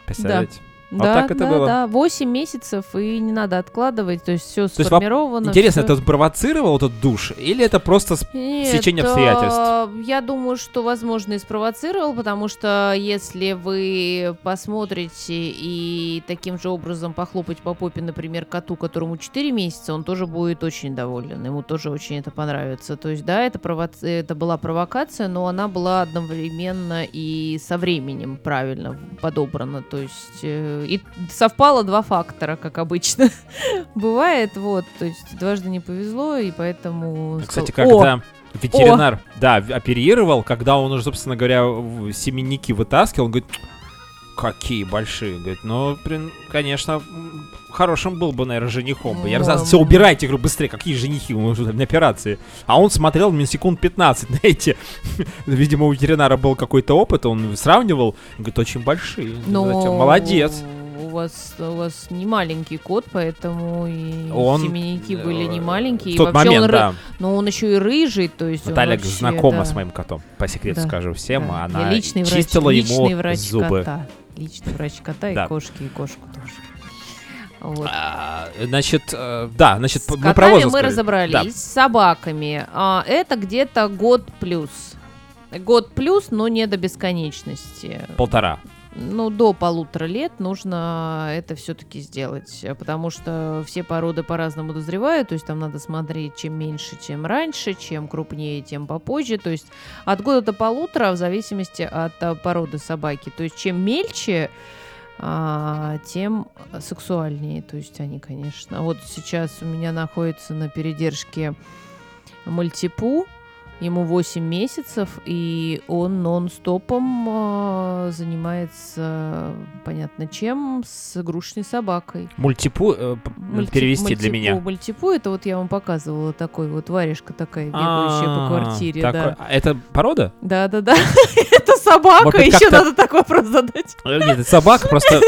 Представляете? Вот Да, так это да, было. да, 8 месяцев, и не надо откладывать, то есть все есть воп- сформировано. Интересно, всё. это спровоцировал этот душ, или это просто Нет, Стечение а, обстоятельств. Я думаю, что, возможно, и спровоцировал, потому что если вы посмотрите и таким же образом похлопать по попе, например, коту, которому 4 месяца, он тоже будет очень доволен. Ему тоже очень это понравится. То есть, да, это, провоци- это была провокация, но она была одновременно и со временем правильно подобрана. То есть, э, и совпало два фактора, как обычно бывает. Вот, то есть, дважды не повезло, и поэтому... Кстати, сказал, «О, когда ветеринар, да, оперировал, когда он уже, собственно говоря, семенники вытаскивал, он говорит, какие большие. Говорит, ну, блин, конечно, хорошим был бы, наверное, женихом бы. Я Ну, все, убирайте, говорю, быстрее, какие женихи, мы уже на операции. А он смотрел мне секунд 15 на эти. Видимо, у ветеринара был какой-то опыт, он сравнивал, говорит, очень большие. Но Знаете, Молодец. У вас, у вас не маленький кот, поэтому и Он, семенники были не э, маленькие. В и тот вообще момент, он, ры- да. Но он еще и рыжий, то есть он Наталья вообще, знакома да, с моим котом, по секрету Да, скажу всем. да. Она Я личный врач, чистила личный ему врач зубы. кота. Личный врач кота Да. и кошки, и кошку тоже. Вот. А, Значит, э, да, значит, С мы котами про возраст мы разобрались. Да. С собаками. А, это где-то год плюс. Год плюс, но не до бесконечности. Полтора. Ну, до полутора лет нужно это все-таки сделать, потому что все породы по-разному дозревают, то есть там надо смотреть, чем меньше, тем раньше, чем крупнее, тем попозже, то есть от года до полутора в зависимости от э, породы собаки, то есть чем мельче, а, тем сексуальнее, то есть они, конечно. Вот сейчас у меня находится на передержке мультипу, Ему 8 месяцев, и он нон-стопом а, занимается, понятно чем, с игрушечной собакой. Мультипу э, Мульти- перевести для мультипу- меня. Мультипу, это вот я вам показывала такой вот варежка такая, бегающая по А, квартире, такой- да. а Это порода? Да-да-да, это собака, еще надо такой вопрос задать. Э, Нет, это собака, просто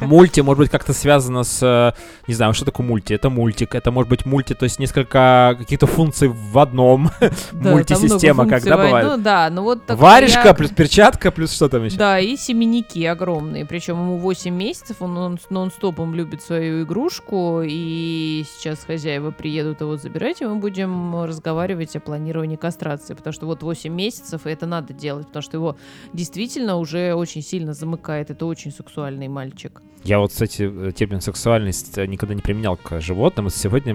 мульти, может быть, как-то связано с... э, Не знаю, что такое мульти? Это мультик, это может быть мульти, то есть несколько каких-то функций в одном. Да, Мультисистема, когда бывает? Ну да, ну вот такой Варежка я- плюс перчатка плюс что там еще? Да, и семенники огромные. Причем ему 8 месяцев, он нон- нон-стопом любит свою игрушку. И сейчас хозяева приедут его забирать, и мы будем разговаривать о планировании кастрации. Потому что вот 8 месяцев, и это надо делать, потому что его действительно уже очень сильно замыкает. Это очень сексуальный мальчик. Я вот, кстати, э, термин сексуальность никогда не применял к животным. И сегодня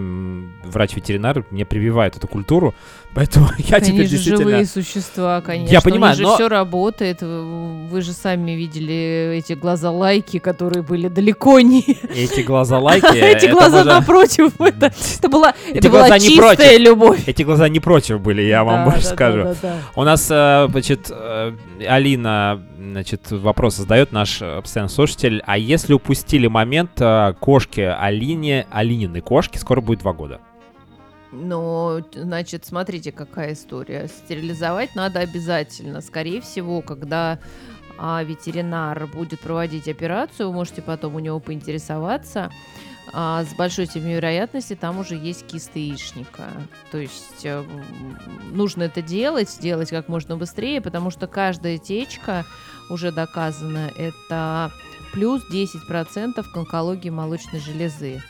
врач-ветеринар мне прививает эту культуру, поэтому я Они теперь же действительно... живые существа, конечно. Я понимаю, У них же но- все работает. Вы же сами видели эти глаза лайки, которые были далеко не Эти глаза лайки... Эти глаза напротив, это, была, чистая любовь. Эти глаза не против были, я вам больше скажу. У нас, э, значит, э, Алина, значит, вопрос задает наш э, постоянный слушатель. А если упустили момент кошки Алине, Алининой кошки, скоро будет два года. Т- значит, смотрите, какая история. Стерилизовать надо обязательно. Скорее всего, когда а, ветеринар будет проводить операцию, вы можете потом у него поинтересоваться. а, с большой степенью вероятности там уже есть кисты яичника. То есть э, нужно это делать, делать как можно быстрее, потому что каждая течка, уже доказано, это плюс 10% к онкологии молочной железы.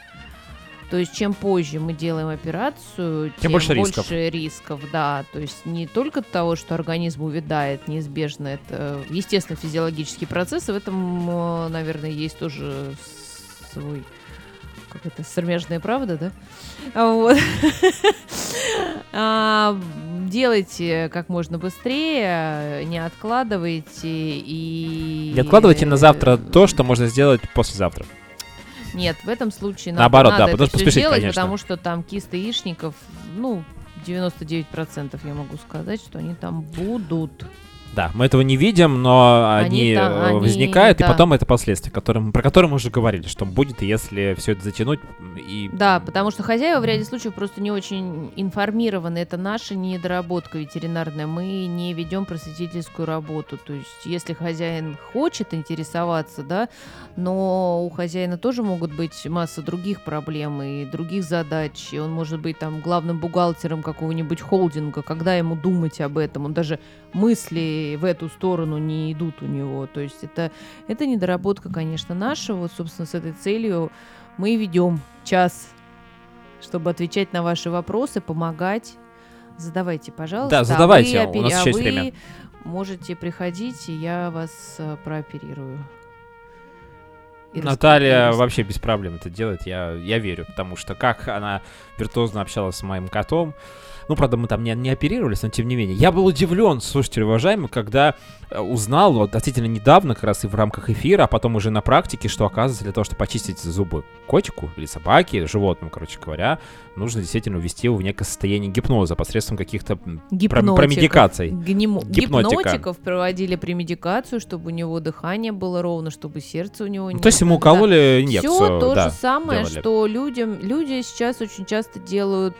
То есть чем позже мы делаем операцию, тем, больше рисков. рисков, да. То есть не только того, что организм увядает, неизбежно это естественно физиологический процесс, и в этом, э, наверное, есть тоже свой как это, сырмяжная правда, да? А Вот. А, Делайте как можно быстрее, не откладывайте и... Не откладывайте на завтра то, что можно сделать послезавтра. Нет, в этом случае надо, Наоборот, да, надо потому это что всё поспешить, делать, конечно. потому что там кисты яичников, ну, 99% я могу сказать, что они там будут. Да, мы этого не видим, но Они они, э, они- возникают, да. и потом это последствия, которым, про которые мы уже говорили, что будет, если все это затянуть. И... Да, потому что хозяева в ряде случаев просто не очень информированы. Это наша недоработка ветеринарная. Мы не ведем просветительскую работу. То есть, если хозяин хочет интересоваться, да, но у хозяина тоже могут быть масса других проблем и других задач. И он может быть там главным бухгалтером какого-нибудь холдинга. Когда ему думать об этом? Он даже мысли в эту сторону не идут у него. То есть это, это недоработка, конечно, наша. Вот, собственно, с этой целью мы ведем час, чтобы отвечать на ваши вопросы, помогать. Задавайте, пожалуйста. Да, А задавайте, вы у нас еще есть а время. можете приходить, и я вас э, прооперирую. И Наталья вообще без проблем это делает, я, я верю, потому что как она виртуозно общалась с моим котом, ну, правда, мы там не, не оперировались, но тем не менее. Я был удивлен, слушатели уважаемые, когда э, узнал вот относительно недавно, как раз и в рамках эфира, а потом уже на практике, что оказывается для того, чтобы почистить зубы котику или собаке, или животному, короче говоря, нужно действительно ввести его в некое состояние гипноза посредством каких-то промедикаций. Гнемо- Гипнотика. Гипнотиков проводили премедикацию, чтобы у него дыхание было ровно, чтобы сердце у него не... Ну, то есть ему укололи инъекцию. Все то да, же самое, делали. что людям, люди сейчас очень часто делают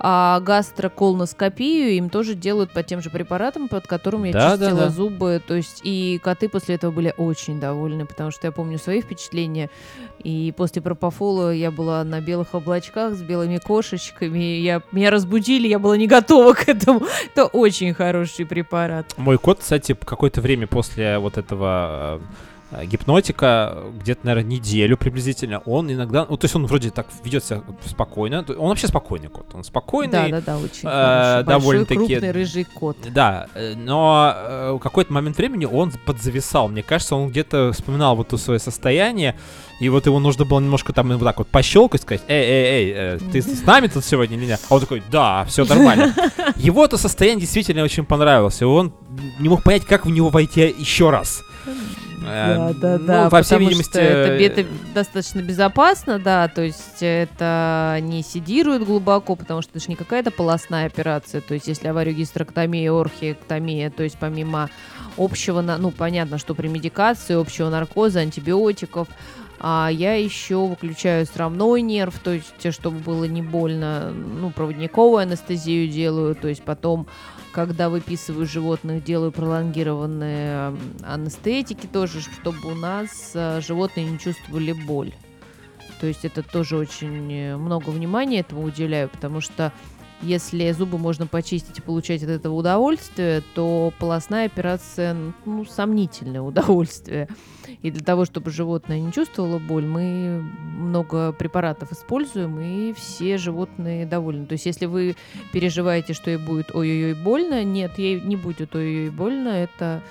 а, гастроколоноскопию, им тоже делают по тем же препаратам, под которым я Да, да, чистила да. зубы. То есть и коты после этого были очень довольны, потому что я помню свои впечатления. И после пропофола я была на белых облачках с белыми кошечками. Я, меня разбудили, я была не готова к этому. Это очень хороший препарат. Мой кот, кстати, какое-то время после вот этого э, гипнотика, где-то, наверное, неделю приблизительно, он иногда, ну, то есть он вроде так ведет себя спокойно, он вообще спокойный кот, он спокойный, Да, да, да, очень э, довольно-таки- крупный, рыжий кот. Да, э, но э, какой-то момент времени он подзависал. Мне кажется, он где-то вспоминал вот то свое состояние, и вот его нужно было немножко там вот так вот пощелкать, сказать, эй, эй, эй, э, ты с нами тут сегодня или нет? А он такой, да, все нормально. Его это состояние действительно очень понравилось, и он не мог понять, как в него войти еще раз. Э, Да, да, да. Ну, по всей видимости... что это, это достаточно безопасно, да, то есть это не седирует глубоко, потому что это же не какая-то полостная операция, то есть если аварию гистерэктомия, орхиэктомия, то есть помимо общего, ну, понятно, что при медикации, общего наркоза, антибиотиков, а я еще выключаю срамной нерв, то есть, э, чтобы было не больно, ну, проводниковую анестезию делаю, то есть потом когда выписываю животных, делаю пролонгированные анестетики тоже, чтобы у нас э, животные не чувствовали боль. То есть это тоже очень э, много внимания этому уделяю, потому что если зубы можно почистить и получать от этого удовольствие, то полостная операция, ну, сомнительное удовольствие. И для того, чтобы животное не чувствовало боль, мы много препаратов используем, и все животные довольны. То есть если вы переживаете, что ей будет ой-ой-ой больно, нет, ей не будет ой-ой-ой больно, это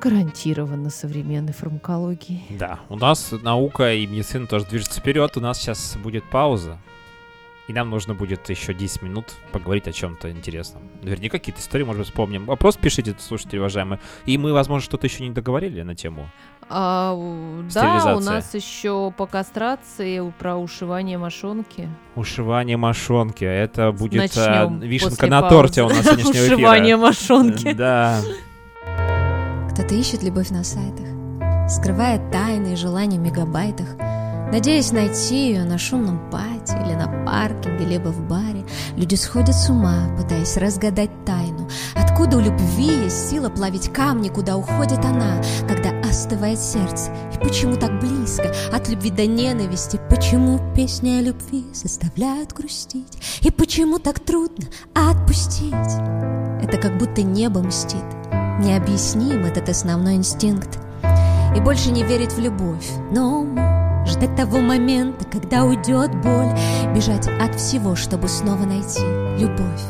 гарантированно современной фармакологии. Да, у нас наука и медицина тоже движется вперед. У нас сейчас будет пауза. И нам нужно будет еще 10 минут поговорить о чем-то интересном. Наверняка какие-то истории, может быть, вспомним. Вопрос пишите, слушатели, уважаемые. И мы, возможно, что-то еще не договорили на тему. А, да, у нас еще по кастрации про ушивание мошонки. Ушивание мошонки. Это будет а, вишенка на паузы. торте у нас сегодняшнего эфира. Ушивание мошонки. Да. Кто-то ищет любовь на сайтах, скрывает тайны и желания в мегабайтах, надеясь найти ее на шумном пати или на паркинге, либо в баре. Люди сходят с ума, пытаясь разгадать тайну. Откуда у любви есть сила плавить камни, куда уходит она, когда остывает сердце? И почему так близко от любви до ненависти? Почему песни о любви заставляют грустить? И почему так трудно отпустить? Это как будто небо мстит. Необъясним этот основной инстинкт. И больше не верить в любовь, но ждать того момента, когда уйдет боль, бежать от всего, чтобы снова найти любовь.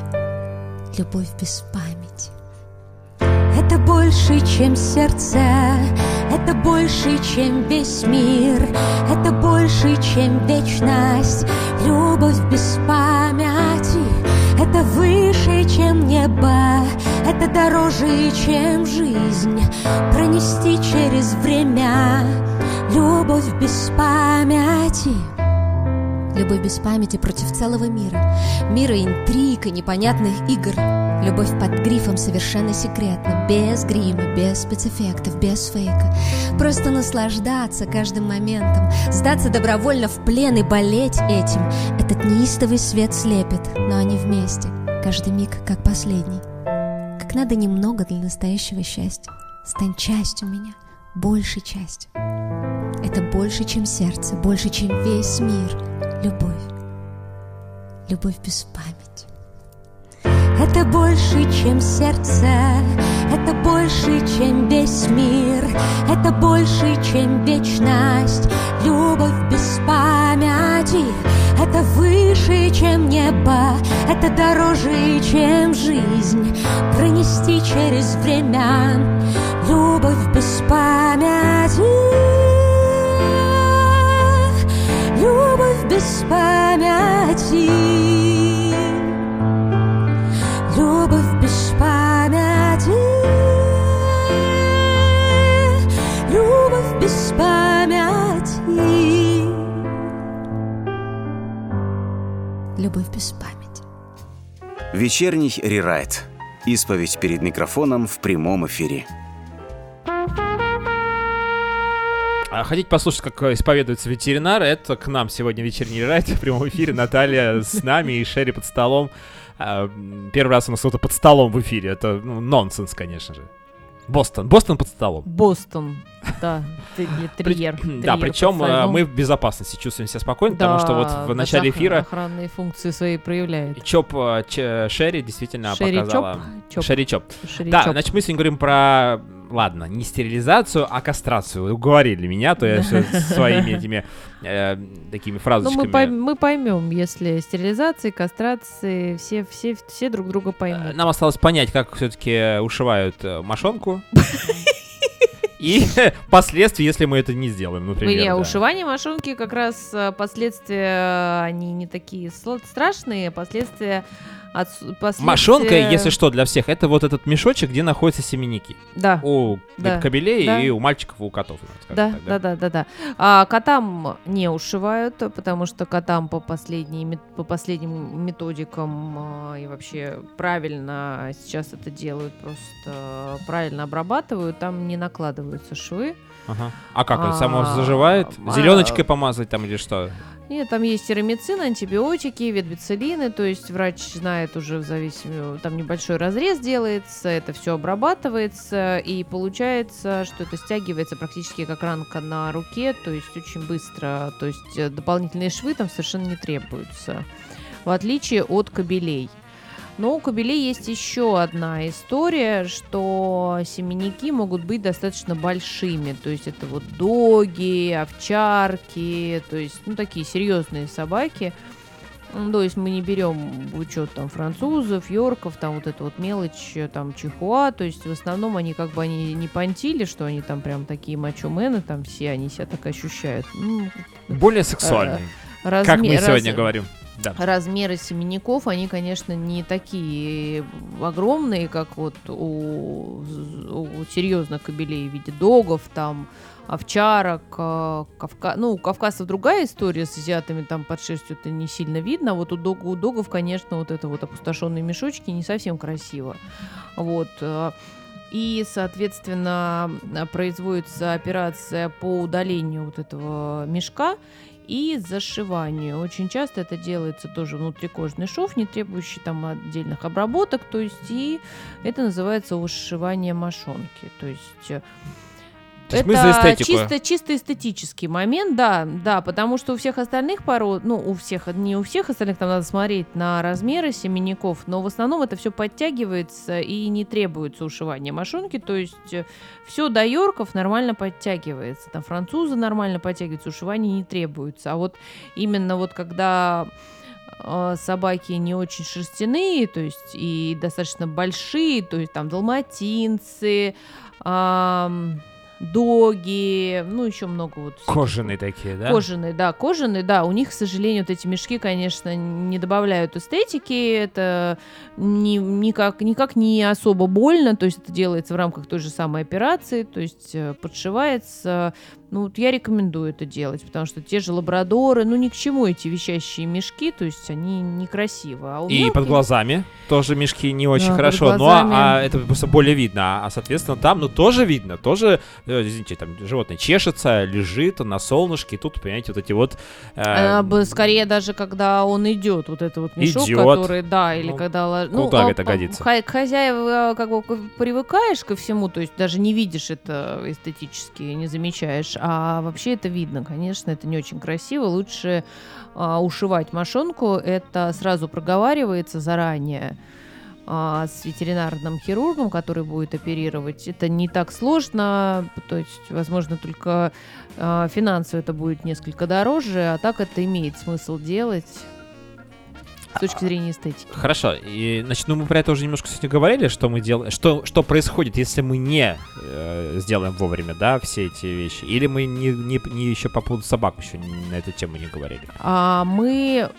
Любовь без памяти. Это больше, чем сердце, это больше, чем весь мир, это больше, чем вечность, любовь без памяти. Это выше, чем небо, это дороже, чем жизнь, пронести через время, любовь без памяти. Любовь без памяти против целого мира, мира интриг и непонятных игр. Любовь под грифом совершенно секретно, без грима, без спецэффектов, без фейка. Просто наслаждаться каждым моментом, сдаться добровольно в плен и болеть этим. Этот неистовый свет слепит, но они вместе, каждый миг как последний. Надо немного для настоящего счастья. Стань частью меня, большей частью. Это больше, чем сердце, больше, чем весь мир. Любовь. Любовь без памяти. Это больше, чем сердце, это больше, чем весь мир, это больше, чем вечность, любовь без памяти, это выше, чем небо, это дороже, чем жизнь, пронести через время, любовь без памяти, любовь без памяти. Любовь без памяти Любовь без памяти Любовь без памяти Вечерний рерайт. Исповедь перед микрофоном в прямом эфире. А хотите послушать, как исповедуется ветеринар? Это к нам сегодня вечерний райт в прямом эфире. Наталья с нами и Шерри под столом. А, Первый раз у нас кто-то под столом в эфире. Это ну, нонсенс, конечно же. Бостон. Бостон под столом. Бостон, да, терьер. Да, причем столом. мы в безопасности чувствуем себя спокойно, потому что вот в начале эфира охранные функции свои проявляет. Чоп э, Ч- Шерри действительно показала... Чоп? Чоп. Шерри Чоп. Да, Чоп. значит, мы сегодня говорим про, ладно, не стерилизацию, а кастрацию. Вы Уговорили меня, то я всё своими этими э, такими Ну, фразочками. мы, пойм- мы поймем, если стерилизации, кастрации, все, все, все друг друга поймут. Нам осталось понять, как все-таки ушивают э, мошонку. И последствия, если мы это не сделаем, например. Не, да. ушивание мошонки как раз э, последствия, э, они не такие страшные, последствия Отс- последствия- Мошонка, если что, для всех, это вот этот мешочек, где находятся семенники. Да. У Да. кобелей Да. и у мальчиков, и у котов. Да, так, да, да, да, да. А котам не ушивают, потому что котам по, последней, по последним методикам а, и вообще правильно сейчас это делают, просто правильно обрабатывают, там не накладываются швы. Ага. А как, А, само заживает? а, Зеленочкой помазать там или что? Нет, там есть тирамицин, антибиотики, ветбицилины, то есть врач знает уже в зависимости, там небольшой разрез делается, это все обрабатывается, и получается, что это стягивается практически как ранка на руке, то есть очень быстро, то есть э, дополнительные швы там совершенно не требуются, в отличие от кабелей. Но у кобелей есть еще одна история, что семенники могут быть достаточно большими. То есть это вот доги, овчарки, то есть, ну, такие серьезные собаки. То есть мы не берем в учет там французов, йорков, там вот эту вот мелочь, э, там чихуа, то есть в основном они как бы они не понтили, что они там прям такие мачо-мены, там все они себя так ощущают. Ну, Более сексуальный, разме- как мы раз- сегодня говорим. Да. размеры семенников, они, конечно, не такие огромные, как вот у, у серьезных кобелей в виде догов, там, овчарок, э, кавка... ну, у кавказцев другая история с азиатами, там под шерстью это не сильно видно, а вот у, дог... у догов, конечно, вот это вот опустошенные мешочки не совсем красиво, вот, э, и, соответственно, э, производится операция по удалению вот этого мешка, и зашиванию. Очень часто это делается тоже внутрикожный шов, не требующий там отдельных обработок, то есть и это называется ушивание мошонки. То есть э, это мы за эстетику. чисто, чисто эстетический момент, да, да, потому что у всех остальных пород, ну, у всех, не у всех остальных, там надо смотреть на размеры семенников, но в основном это все подтягивается и не требуется ушивания мошонки, то есть все до йорков нормально подтягивается, там французы нормально подтягиваются, ушивания не требуется, а вот именно вот когда э, собаки не очень шерстяные, то есть и достаточно большие, то есть там далматинцы, ам, доги, ну еще много вот Кожаные такие, да? Кожаные, да, кожаные, да. У них, к сожалению, вот эти мешки, конечно, не добавляют эстетики. Это ни- никак, никак не особо больно. То есть это делается в рамках той же самой операции. То есть э, подшивается. Ну, вот я рекомендую это делать, потому что те же лабрадоры, ну, ни к чему эти висящие мешки, то есть они некрасивы. А у И под мелких- глазами тоже мешки не очень Да, под хорошо. Ну, глазами. а, а это просто более видно. А, соответственно, там, ну, тоже видно. Тоже, э, извините, там животное чешется, лежит на солнышке. И тут, понимаете, вот эти вот... э, А, Скорее даже, когда он идет, вот это вот мешок, Идёт. который, да, или Ну, когда... лож- куда а, это по- годится? К хозяева как бы привыкаешь ко всему, то есть даже не видишь это эстетически, не замечаешь, а вообще это видно, конечно, это не очень красиво, лучше а, ушивать мошонку, это сразу проговаривается заранее, а, с ветеринарным хирургом, который будет оперировать. Это не так сложно, то есть, возможно, только а, финансово это будет несколько дороже, а так это имеет смысл делать с точки зрения эстетики. Хорошо, и, значит, ну мы про это уже немножко сегодня говорили, что мы делаем, что, что происходит, если мы не э, сделаем вовремя, да, все эти вещи, или мы не, не, не еще по поводу собак еще на эту тему не говорили. А мы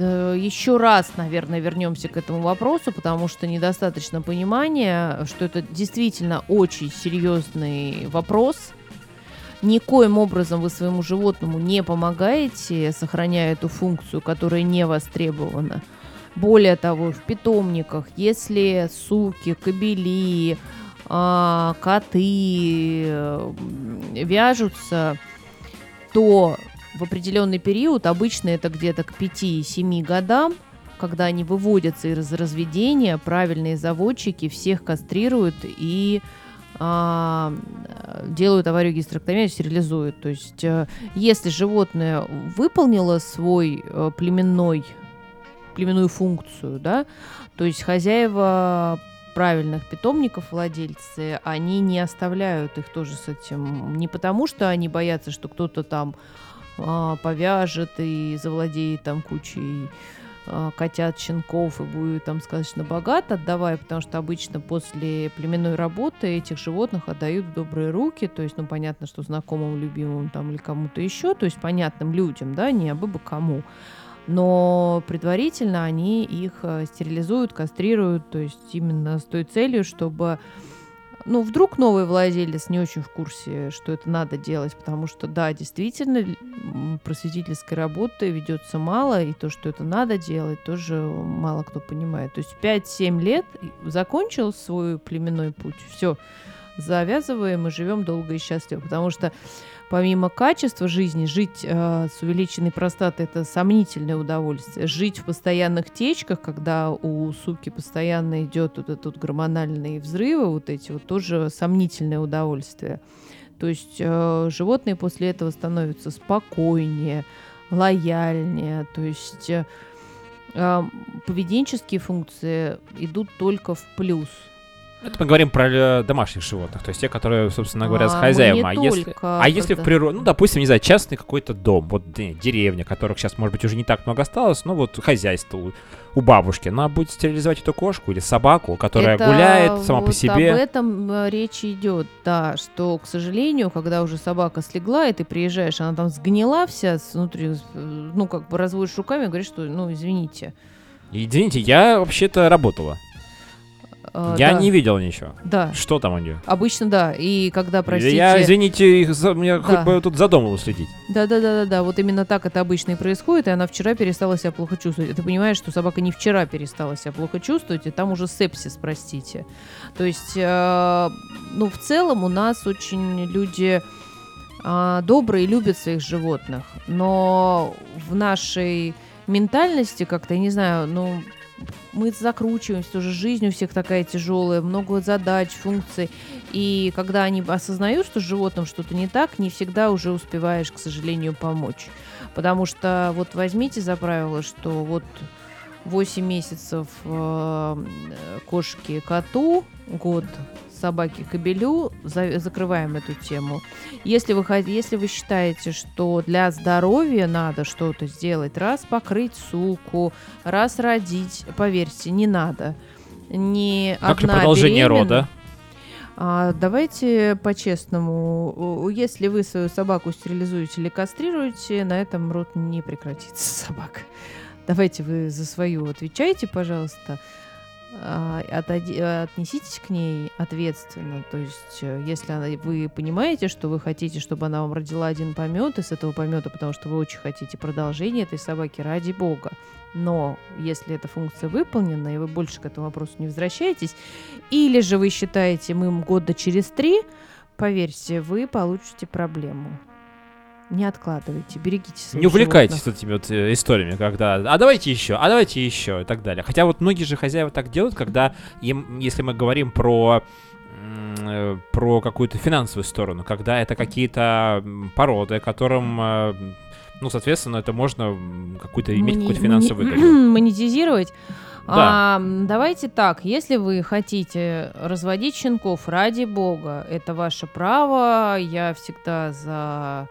э, еще раз, наверное, вернемся к этому вопросу, потому что недостаточно понимания, что это действительно очень серьезный вопрос. Никоим образом вы своему животному не помогаете, сохраняя эту функцию, которая не востребована. Более того, в питомниках, если суки, кобели, а, коты э, вяжутся, то в определенный период, обычно это где-то к 5-7 годам, когда они выводятся из разведения, правильные заводчики всех кастрируют и а, делают аварию гистерэктомию, стерилизуют. То есть, э, если животное выполнило свой э, племенной, племенную функцию, да, то есть хозяева правильных питомников, владельцы, они не оставляют их тоже с этим. Не потому, что они боятся, что кто-то там а, повяжет и завладеет там кучей котят, щенков и будет там сказочно богат, отдавая, потому что обычно после племенной работы этих животных отдают в добрые руки, то есть, ну, понятно, что знакомым, любимым там или кому-то еще, то есть понятным людям, да, не абы бы кому. Но предварительно они их э, стерилизуют, кастрируют, то есть именно с той целью, чтобы ну, вдруг новый владелец не очень в курсе, что это надо делать, потому что, да, действительно, просветительской работы ведется мало, и то, что это надо делать, тоже мало кто понимает. То есть 5-7 лет закончил свой племенной путь, все, завязываем и живем долго и счастливо, потому что помимо качества жизни, жить э, с увеличенной простатой это сомнительное удовольствие. Жить в постоянных течках, когда у суки постоянно идет вот этот гормональные взрывы, вот эти вот тоже сомнительное удовольствие. То есть э, животные после этого становятся спокойнее, лояльнее, то есть э, поведенческие функции идут только в плюс. Это мы говорим про э, домашних животных, то есть те, которые, собственно говоря, с А, мы хозяевом. А если, а если в природе, ну, допустим, не знаю, частный какой-то дом, вот де- деревня, которых сейчас, может быть, уже не так много осталось, но вот хозяйство у, у бабушки, она будет стерилизовать эту кошку или собаку, которая Это гуляет сама по вот себе. Об этом э, речь идет, да, что, к сожалению, когда уже собака слегла, и ты приезжаешь, она там сгнила вся снутри, э, ну, как бы разводишь руками и говоришь, что, ну, извините. Извините, я вообще-то работала. Э, я да, не видел ничего. Да, Что там у нее? обычно да. И когда, простите... Я, извините, их за- мне Да. хоть бы тут за домом следить. Да, да, да, да, да. Вот именно так это обычно и происходит, и она вчера перестала себя плохо чувствовать. И ты понимаешь, что собака не вчера перестала себя плохо чувствовать, и там уже сепсис, простите. То есть, э, ну, в целом у нас очень люди а, добрые, любят своих животных, но в нашей ментальности как-то, я не знаю, ну, мы закручиваемся, тоже жизнь у всех такая тяжелая, много задач, функций. И когда они осознают, что с животным что-то не так, не всегда уже успеваешь, к сожалению, помочь. Потому что вот возьмите за правило, что вот 8 месяцев э, кошке коту, год собаке кобелю, за- закрываем эту тему. Если вы, если вы считаете, что для здоровья надо что-то сделать, раз покрыть суку, раз родить, поверьте, не надо. Не Как одна продолжения беременна- рода. а, давайте по-честному. Если вы свою собаку стерилизуете или кастрируете, на этом род не прекратится собак. Давайте вы за свою отвечайте, пожалуйста. А, э, отнеситесь к ней ответственно. То есть, э, если она- вы понимаете, что вы хотите, чтобы она вам родила один помет, и с этого помета, потому что вы очень хотите продолжение этой собаки, ради бога. Но если эта функция выполнена, и вы больше к этому вопросу не возвращаетесь, или же вы считаете, мы им года через три, поверьте, вы получите проблему. Не откладывайте, берегите Не увлекайтесь животных. этими вот э, историями, когда «а давайте еще, а давайте еще» и так далее. Хотя вот многие же хозяева так делают, когда им, если мы говорим про э, про какую-то финансовую сторону, когда это какие-то породы, которым, э, ну, соответственно, это можно какую-то иметь Мони- какую-то финансовую мони- монетизировать. Да. А, давайте так, если вы хотите разводить щенков, ради бога, это ваше право, я всегда за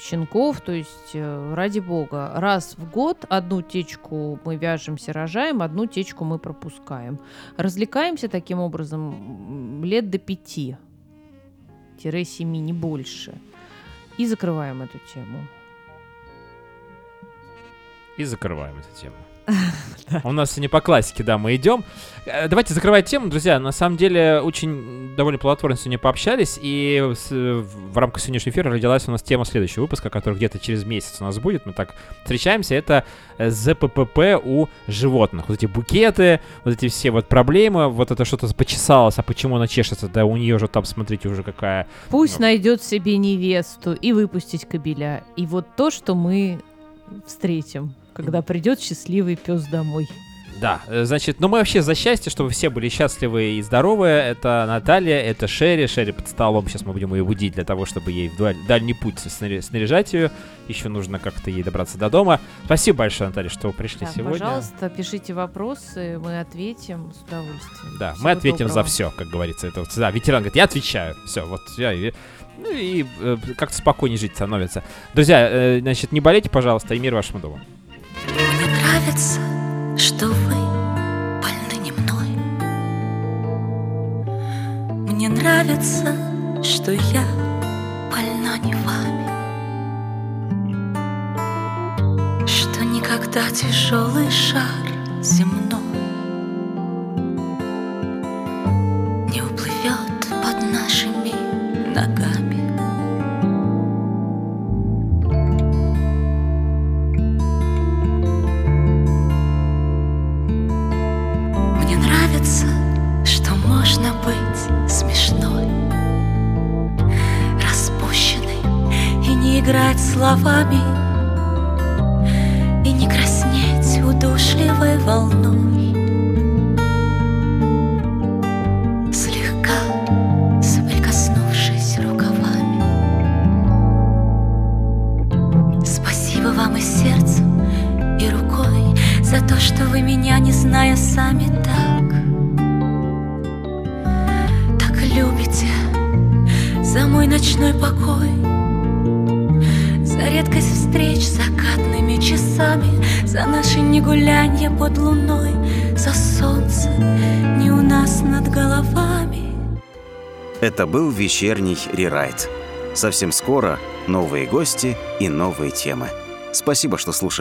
щенков, то есть э, ради бога. Раз в год одну течку мы вяжемся, рожаем, одну течку мы пропускаем. Развлекаемся таким образом лет до пяти, тире семи, не больше. И закрываем эту тему. И закрываем эту тему. У нас сегодня по классике, да, мы идем. Э, Давайте закрывать тему, друзья. На самом деле, очень довольно плодотворно сегодня пообщались. И в рамках сегодняшнего эфира родилась у нас тема следующего выпуска, который где-то через месяц у нас будет. Мы так встречаемся. Это э, ЗППП у животных. Вот эти букеты, вот эти все вот проблемы. Вот это что-то почесалось, а почему она чешется? Да у нее же там, смотрите, уже какая... Пусть Ну. найдет себе невесту и выпустить кобеля. И вот то, что мы встретим, когда придет счастливый пес домой. Да, э, значит, ну мы вообще за счастье, чтобы все были счастливы и здоровы. Это Наталья, это Шерри. Шерри под столом. Сейчас мы будем ее будить для того, чтобы ей в даль- дальний путь снаря- снаряжать ее. Еще нужно как-то ей добраться до дома. Спасибо большое, Наталья, что вы пришли Да, сегодня. Пожалуйста, пишите вопросы, мы ответим с удовольствием. Да, Всего мы ответим за доброго. все, как говорится. Это вот, да, ветеран говорит, я отвечаю. Все, вот я ну и э, как-то спокойнее жить становится. Друзья, э, значит, не болейте, пожалуйста, и мир вашему дому нравится, что вы больны не мной. Мне нравится, что я больна не вами. Что никогда тяжелый шар земной lavami. me Это был вечерний рерайт. Совсем скоро новые гости и новые темы. Спасибо, что слушали.